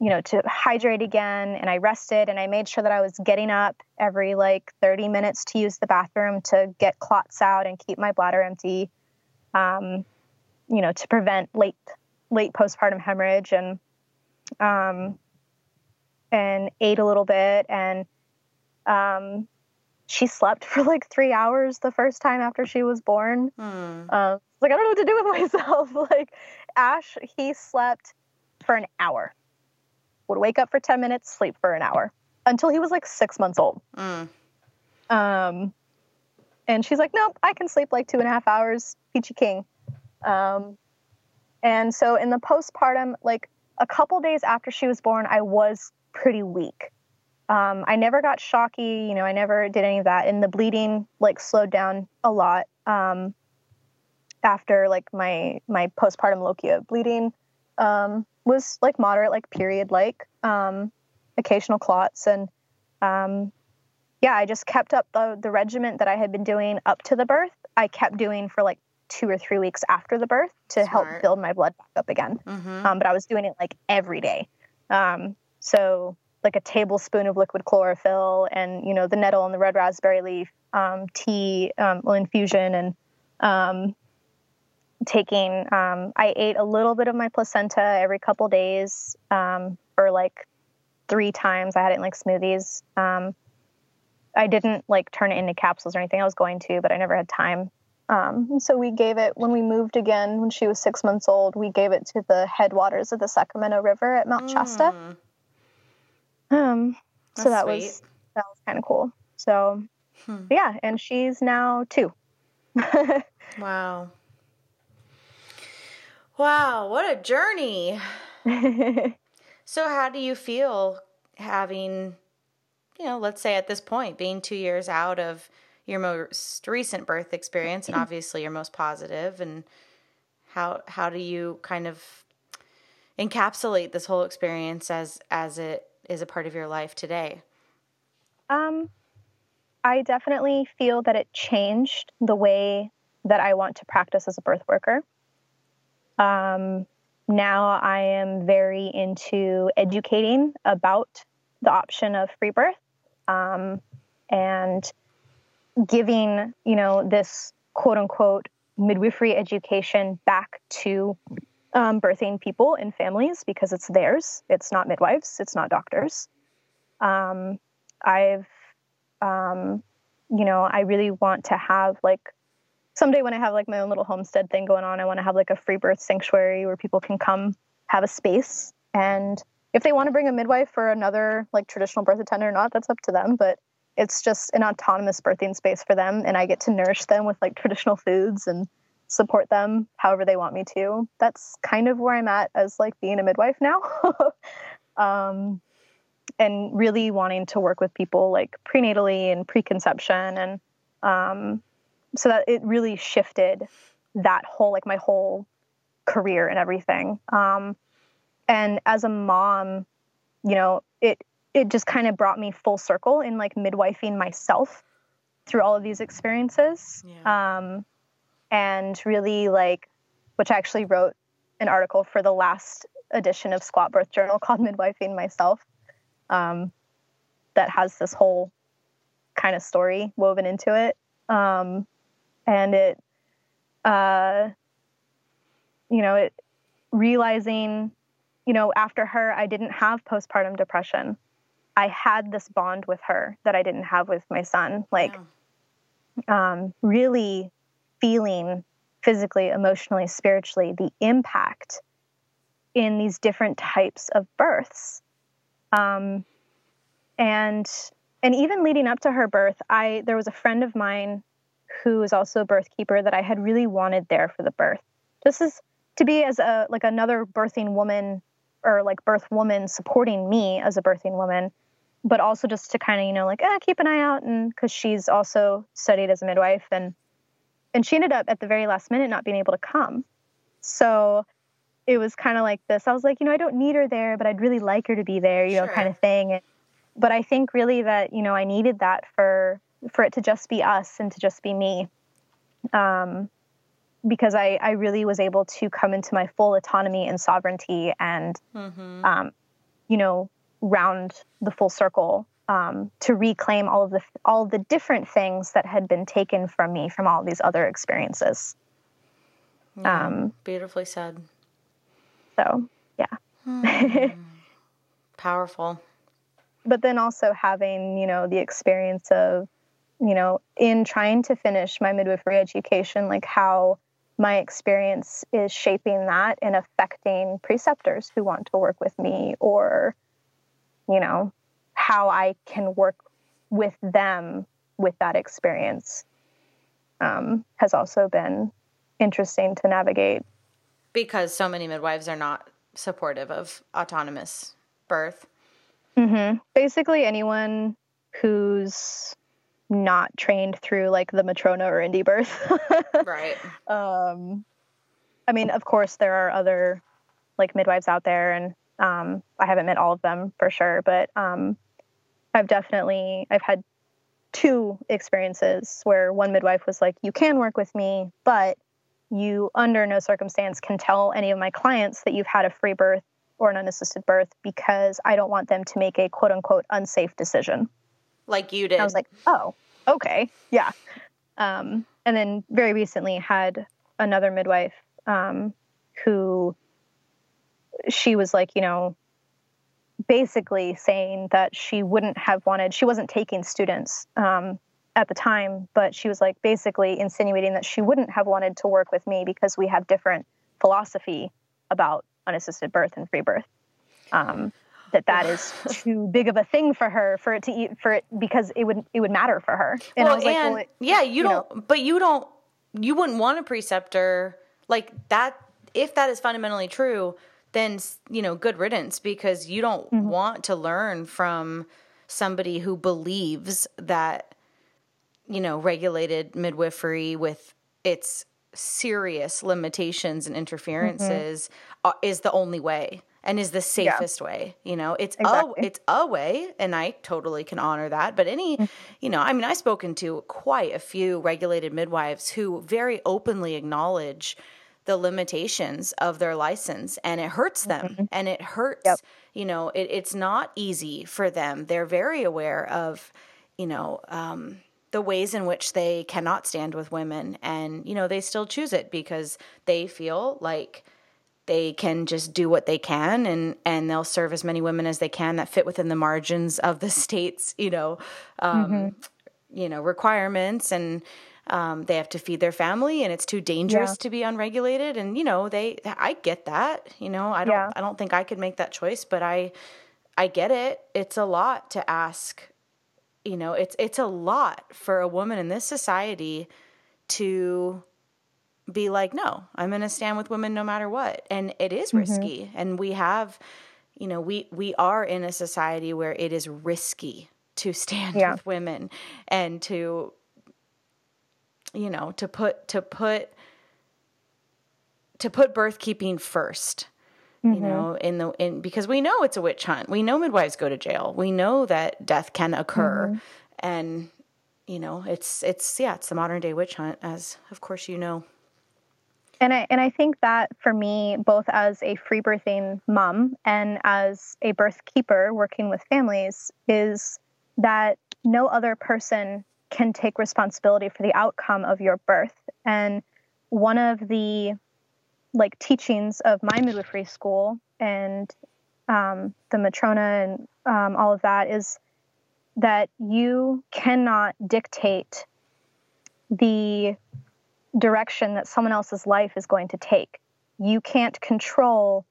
you know, to hydrate again. And I rested and I made sure that I was getting up every like 30 minutes to use the bathroom to get clots out and keep my bladder empty, um, you know, to prevent late, late postpartum hemorrhage and, um, and ate a little bit. And, um, she slept for like three hours the first time after she was born. Hmm. Uh, like, I don't know what to do with myself. like Ash, he slept for an hour would wake up for 10 minutes, sleep for an hour until he was like six months old. Mm. Um, and she's like, nope, I can sleep like two and a half hours, peachy king. Um, and so in the postpartum, like a couple days after she was born, I was pretty weak. Um, I never got shocky, you know, I never did any of that. And the bleeding like slowed down a lot um, after like my my postpartum lochia bleeding um, was like moderate, like period like, um, occasional clots. And um, yeah, I just kept up the, the regiment that I had been doing up to the birth. I kept doing for like two or three weeks after the birth to Smart. help build my blood back up again. Mm-hmm. Um, but I was doing it like every day. Um, so like a tablespoon of liquid chlorophyll and, you know, the nettle and the red raspberry leaf um, tea, um, well, infusion and um, taking um, i ate a little bit of my placenta every couple days um, for like three times. I had it in like smoothies. Um, i didn't like turn it into capsules or anything. I was going to but i never had time. Um, so we gave it when we moved again when she was six months old we gave it to the headwaters of the sacramento river at mount shasta. Mm. um, so that sweet. was that was kind of cool. So hmm. yeah and she's now two. Wow Wow, what a journey. so, how do you feel having, you know, let's say at this point, being two years out of your most recent birth experience and obviously your most positive and how how do you kind of encapsulate this whole experience as as it is a part of your life today? Um I definitely feel that it changed the way that I want to practice as a birth worker. Um, now I am very into educating about the option of free birth um, and giving, you know, this quote unquote midwifery education back to um, birthing people and families because it's theirs. It's not midwives, it's not doctors. Um, I've, um, you know, I really want to have like someday when I have like my own little homestead thing going on, I want to have like a free birth sanctuary where people can come have a space. And if they want to bring a midwife or another like traditional birth attendant or not, that's up to them. But it's just an autonomous birthing space for them. And I get to nourish them with like traditional foods and support them however they want me to. That's kind of where I'm at as like being a midwife now. um, and really wanting to work with people like prenatally and preconception and um, so that it really shifted that whole like my whole career and everything. Um, and as a mom you know it it just kind of brought me full circle in like midwifing myself through all of these experiences. Yeah. um, and really like which i actually wrote an article for the last edition of squat birth journal called midwifing myself um, that has this whole kind of story woven into it. Um, and it uh you know it realizing you know after her i didn't have postpartum depression i had this bond with her that i didn't have with my son like yeah. um really feeling physically emotionally spiritually the impact in these different types of births um and and even leading up to her birth, I there was a friend of mine who is also a birth keeper that I had really wanted there for the birth. Just as to be as a like another birthing woman or like birth woman supporting me as a birthing woman, but also just to kind of you know like eh, keep an eye out and because she's also studied as a midwife and and she ended up at the very last minute not being able to come. So it was kind of like this. I was like, you know, I don't need her there, but I'd really like her to be there, you sure. know, kind of thing. But I think really that, you know, I needed that for for it to just be us and to just be me. Um, because I, I really was able to come into my full autonomy and sovereignty and, mm-hmm. um, you know, round the full circle um, to reclaim all of the all of the different things that had been taken from me from all these other experiences. Yeah, um, beautifully said. So, yeah. Hmm. Powerful. But then also having, you know, the experience of, you know, in trying to finish my midwifery education, like how my experience is shaping that and affecting preceptors who want to work with me or, you know, how I can work with them with that experience um, has also been interesting to navigate. Because so many midwives are not supportive of autonomous birth. Mm-hmm. Basically, anyone who's not trained through like the matrona or indie birth. right. Um, I mean, of course, there are other like midwives out there, and um, I haven't met all of them for sure, but um, I've definitely I've had two experiences where one midwife was like, "You can work with me, but you under no circumstance can tell any of my clients that you've had a free birth or an unassisted birth because I don't want them to make a quote unquote unsafe decision." Like you did. I was like, "Oh, okay, yeah." Um, and then very recently had another midwife um, who she was like, you know, basically saying that she wouldn't have wanted, she wasn't taking students um, at the time, but she was like basically insinuating that she wouldn't have wanted to work with me because we have different philosophy about unassisted birth and free birth. Um, that that is too big of a thing for her for it to eat for it because it would it would matter for her. And well, I was like, and well, it, yeah, you, you don't, know. but you don't, you wouldn't want a preceptor like that if that is fundamentally true then you know good riddance because you don't mm-hmm. want to learn from somebody who believes that you know regulated midwifery with its serious limitations and interferences mm-hmm. is the only way and is the safest yeah. way you know it's exactly. a it's a way and i totally can honor that but any mm-hmm. you know i mean i've spoken to quite a few regulated midwives who very openly acknowledge the limitations of their license and it hurts them mm-hmm. and it hurts yep. you know it, it's not easy for them they're very aware of you know um, the ways in which they cannot stand with women and you know they still choose it because they feel like they can just do what they can and and they'll serve as many women as they can that fit within the margins of the state's you know um, mm-hmm. you know requirements and um, they have to feed their family and it's too dangerous yeah. to be unregulated and you know they i get that you know i don't yeah. i don't think i could make that choice but i i get it it's a lot to ask you know it's it's a lot for a woman in this society to be like no i'm going to stand with women no matter what and it is mm-hmm. risky and we have you know we we are in a society where it is risky to stand yeah. with women and to you know to put to put to put birth keeping 1st mm-hmm. you know in the in because we know it's a witch hunt we know midwives go to jail we know that death can occur mm-hmm. and you know it's it's yeah it's the modern day witch hunt as of course you know and I and I think that for me, both as a free birthing mom and as a birth keeper working with families, is that no other person can take responsibility for the outcome of your birth. And one of the like teachings of my midwifery school and um, the matrona and um, all of that is that you cannot dictate the direction that someone else's life is going to take. You can't control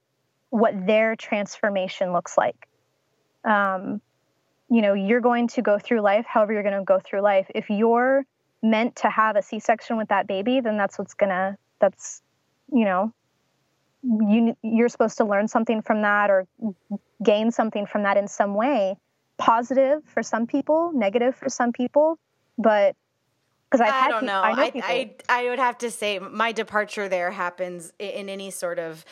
what their transformation looks like. Um, you know, you're going to go through life however you're going to go through life. If you're meant to have a C-section with that baby, then that's what's going to that's you know, you you're supposed to learn something from that or gain something from that in some way. Positive for some people, negative for some people, but because I don't know. I, know I, I, I would have to say my departure there happens in any sort of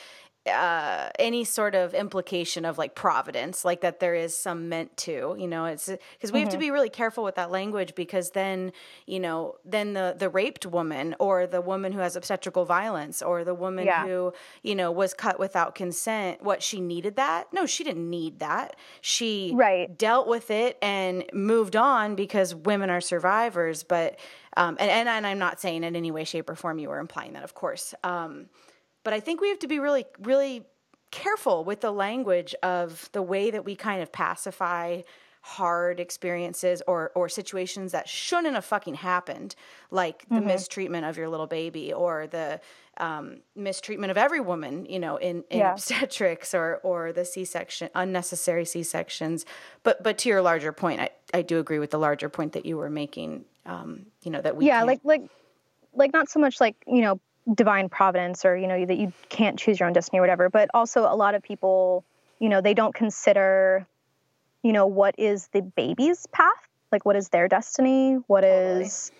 uh, any sort of implication of like providence, like that there is some meant to, you know, it's because we mm-hmm. have to mm-hmm. be really careful with that language because then, you know, then the the raped woman or the woman who has obstetrical violence or the woman yeah. who, you know, was cut without consent, what she needed that? No, she didn't need that. She right. dealt with it and moved on because women are survivors. But um, and, and and I'm not saying in any way, shape, or form you were implying that, of course. Um, but I think we have to be really, really careful with the language of the way that we kind of pacify hard experiences or or situations that shouldn't have fucking happened, like the mm-hmm. mistreatment of your little baby or the um, mistreatment of every woman, you know, in, in yeah. obstetrics or or the C section, unnecessary C sections. But but to your larger point, I, I do agree with the larger point that you were making. Um, you know that we yeah, like like like not so much like you know divine providence or you know that you can't choose your own destiny or whatever. But also a lot of people you know they don't consider you know what is the baby's path? Like what is their destiny? What is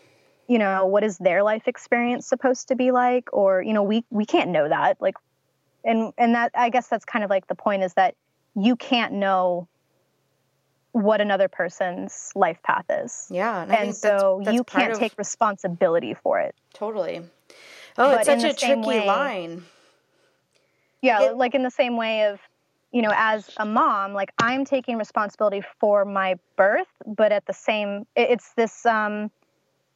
you know what is their life experience supposed to be like? Or you know we we can't know that. Like and and that i guess that's kind of like the point is that you can't know what another person's life path is. Yeah and, and so that's, that's you can't of... take responsibility for it. Totally Oh, but it's such a tricky way, line. Yeah, it, like in the same way of, you know, as a mom, like I'm taking responsibility for my birth, but at the same, it's this, um,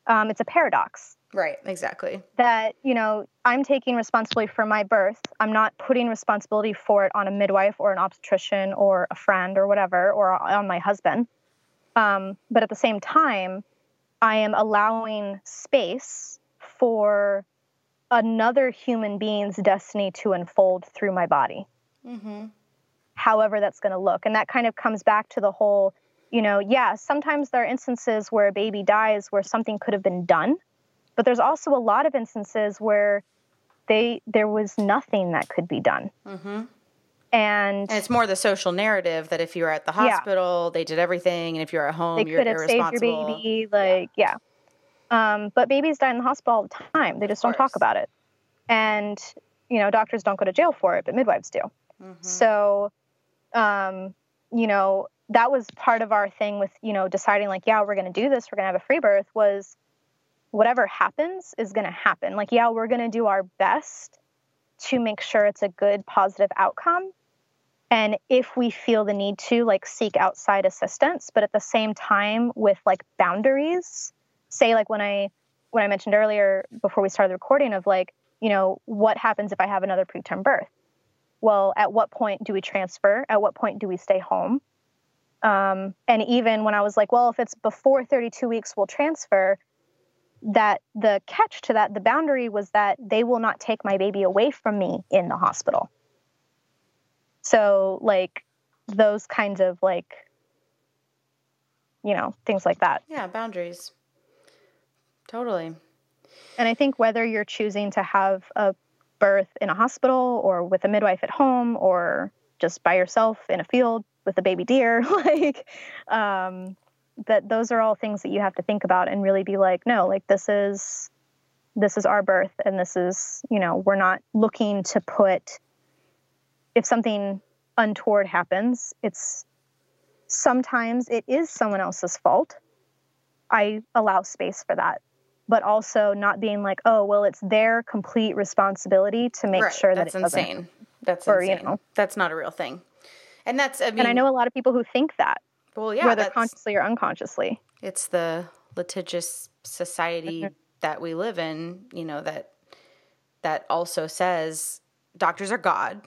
um, it's a paradox. Right, exactly. That, you know, I'm taking responsibility for my birth. I'm not putting responsibility for it on a midwife or an obstetrician or a friend or whatever, or on my husband. Um, but at the same time, I am allowing space for another human being's destiny to unfold through my body. Mm-hmm. However, that's going to look. And that kind of comes back to the whole, you know, yeah, sometimes there are instances where a baby dies where something could have been done, but there's also a lot of instances where they there was nothing that could be done. Mm-hmm. And, and, it's more the social narrative that if you were at the hospital, yeah. they did everything, and if you're at home, they you're could have saved your baby. Like, yeah. yeah. Um, but babies die in the hospital all the time. They just don't talk about it. And, you know, doctors don't go to jail for it, but midwives do. Mm-hmm. So, um, you know, that was part of our thing with, you know, deciding like, yeah, we're going to do this, we're going to have a free birth was whatever happens is going to happen. Like, yeah, we're going to do our best to make sure it's a good, positive outcome. And if we feel the need to, like, seek outside assistance, but at the same time with like boundaries say like when I when I mentioned earlier before we started the recording of like, you know, what happens if I have another preterm birth? Well, at what point do we transfer? At what point do we stay home? Um, and even when I was like, well, if it's before 32 weeks, we'll transfer. That the catch to that, the boundary was that they will not take my baby away from me in the hospital. So, like, those kinds of like, you know, things like that. Yeah, boundaries. Totally. And I think whether you're choosing to have a birth in a hospital or with a midwife at home or just by yourself in a field with a baby deer, like um, that those are all things that you have to think about and really be like, no, like this is this is our birth and this is, you know, we're not looking to put if something untoward happens, it's sometimes it is someone else's fault. I allow space for that but also not being like, oh, well, it's their complete responsibility to make right. sure that's that it's insane. That's or, insane. You know, that's not a real thing. And that's, I mean, and I know a lot of people who think that. Well, yeah, whether consciously or unconsciously. It's the litigious society mm-hmm. that we live in. You know that that also says doctors are God,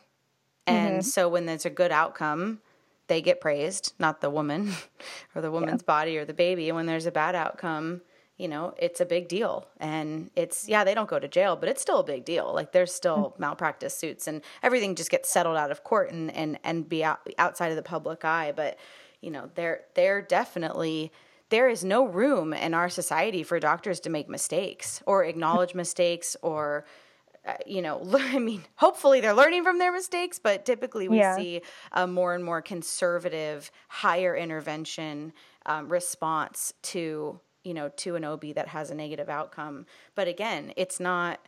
and mm-hmm. so when there's a good outcome, they get praised, not the woman or the woman's yeah. body or the baby. And when there's a bad outcome, you know, it's a big deal. And it's, yeah, they don't go to jail, but it's still a big deal. Like there's still mm-hmm. malpractice suits and everything just gets settled out of court and, and, and be out, outside of the public eye. But, you know, they're they're definitely there is no room in our society for doctors to make mistakes or acknowledge mistakes or uh, you know, I mean, hopefully they're learning from their mistakes, but typically we yeah. see a more and more conservative, higher intervention um, response to, you know, to an OB that has a negative outcome. But again, it's not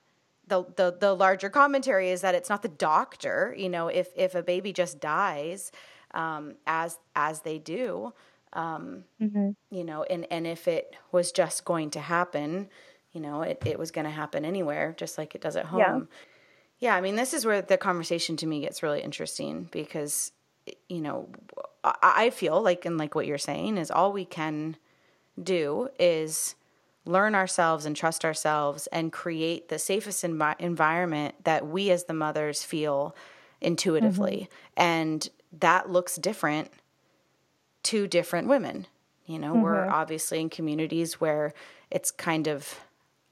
the, the the larger commentary is that it's not the doctor. You know, if if a baby just dies, um, as as they do, um, mm-hmm. you know, and and if it was just going to happen, you know, it it was going to happen anywhere, just like it does at home. Yeah. yeah, I mean, this is where the conversation to me gets really interesting because, you know, I, I feel like and like what you're saying is all we can do is learn ourselves and trust ourselves and create the safest envi- environment that we as the mothers feel intuitively. Mm-hmm. And that looks different to different women. You know, mm-hmm. we're obviously in communities where it's kind of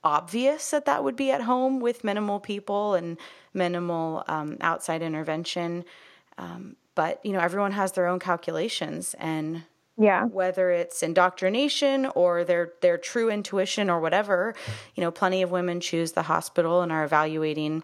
obvious that that would be at home with minimal people and minimal um, outside intervention. Um, but, you know, everyone has their own calculations and yeah whether it's indoctrination or their their true intuition or whatever you know plenty of women choose the hospital and are evaluating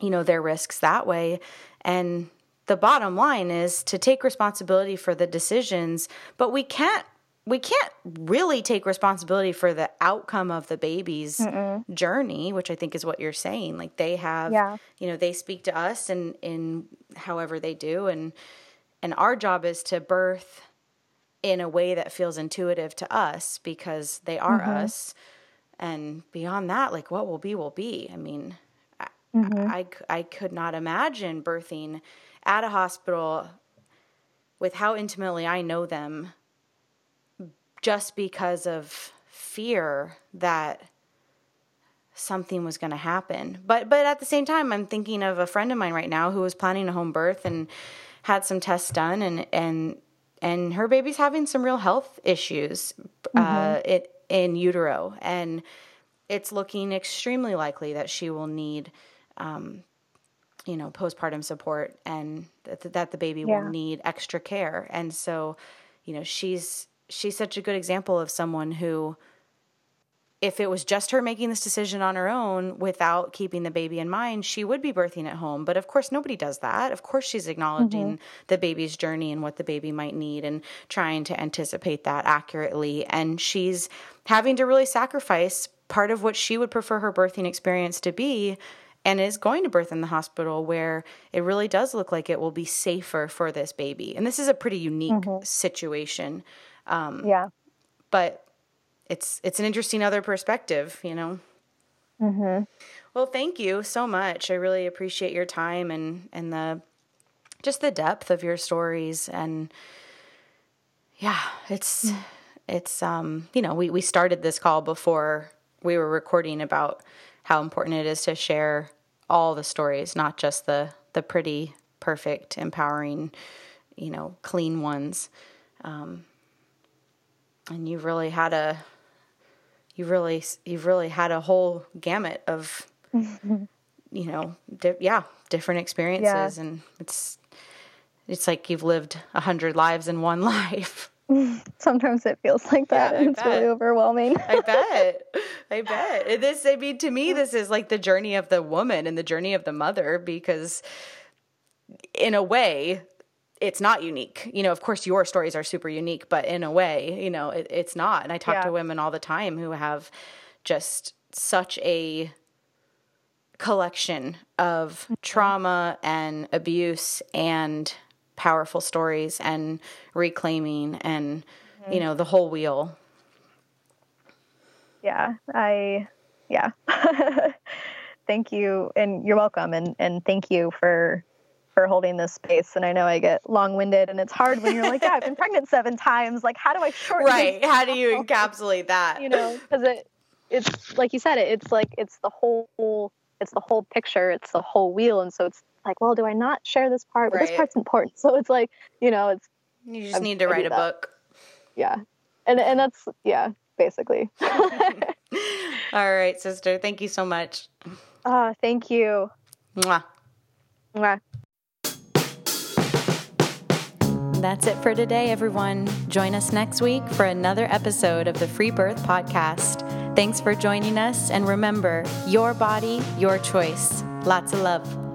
you know their risks that way and the bottom line is to take responsibility for the decisions but we can't we can't really take responsibility for the outcome of the baby's Mm-mm. journey which i think is what you're saying like they have yeah. you know they speak to us and in however they do and and our job is to birth in a way that feels intuitive to us because they are mm-hmm. us. And beyond that, like what will be, will be. I mean, mm-hmm. I, I, I could not imagine birthing at a hospital with how intimately I know them just because of fear that something was going to happen. But but at the same time I'm thinking of a friend of mine right now who was planning a home birth and had some tests done and and and her baby's having some real health issues uh, mm-hmm. uh, it, in utero, and it's looking extremely likely that she will need, um, you know, postpartum support, and that, that the baby yeah. will need extra care. And so, you know, she's she's such a good example of someone who if it was just her making this decision on her own without keeping the baby in mind, she would be birthing at home. But of course, nobody does that. Of course, she's acknowledging mm-hmm. the baby's journey and what the baby might need and trying to anticipate that accurately. And she's having to really sacrifice part of what she would prefer her birthing experience to be and is going to birth in the hospital where it really does look like it will be safer for this baby. And this is a pretty unique mm-hmm. situation. Um, yeah. But it's it's an interesting other perspective, you know. Mm-hmm. Well, thank you so much. I really appreciate your time and and the just the depth of your stories and yeah, it's it's um you know we we started this call before we were recording about how important it is to share all the stories, not just the the pretty, perfect, empowering, you know, clean ones. Um, and you've really had a you've really you've really had a whole gamut of you know di- yeah different experiences yeah. and it's it's like you've lived a hundred lives in one life. Sometimes it feels like that yeah, and it's bet. really overwhelming. I bet. I bet. This i mean to me this is like the journey of the woman and the journey of the mother because in a way it's not unique. You know, of course, your stories are super unique, but in a way, you know, it, it's not. And I talk yeah. to women all the time who have just such a collection of mm-hmm. trauma and abuse and powerful stories and reclaiming and, mm-hmm. you know, the whole wheel. Yeah, I, yeah. thank you. And you're welcome. And, and thank you for for holding this space. And I know I get long winded and it's hard when you're like, yeah, I've been pregnant seven times. Like, how do I shorten Right. How do you encapsulate that? You know, because it, it's like you said, it, it's like, it's the whole, it's the whole picture. It's the whole wheel. And so it's like, well, do I not share this part? But right. this part's important. So it's like, you know, it's, you just i need to write a book. Yeah. And, and that's, yeah, basically. All right, sister. Thank you so much. Uh, thank you. Mwah. Mwah. That's it for today, everyone. Join us next week for another episode of the Free Birth Podcast. Thanks for joining us, and remember your body, your choice. Lots of love.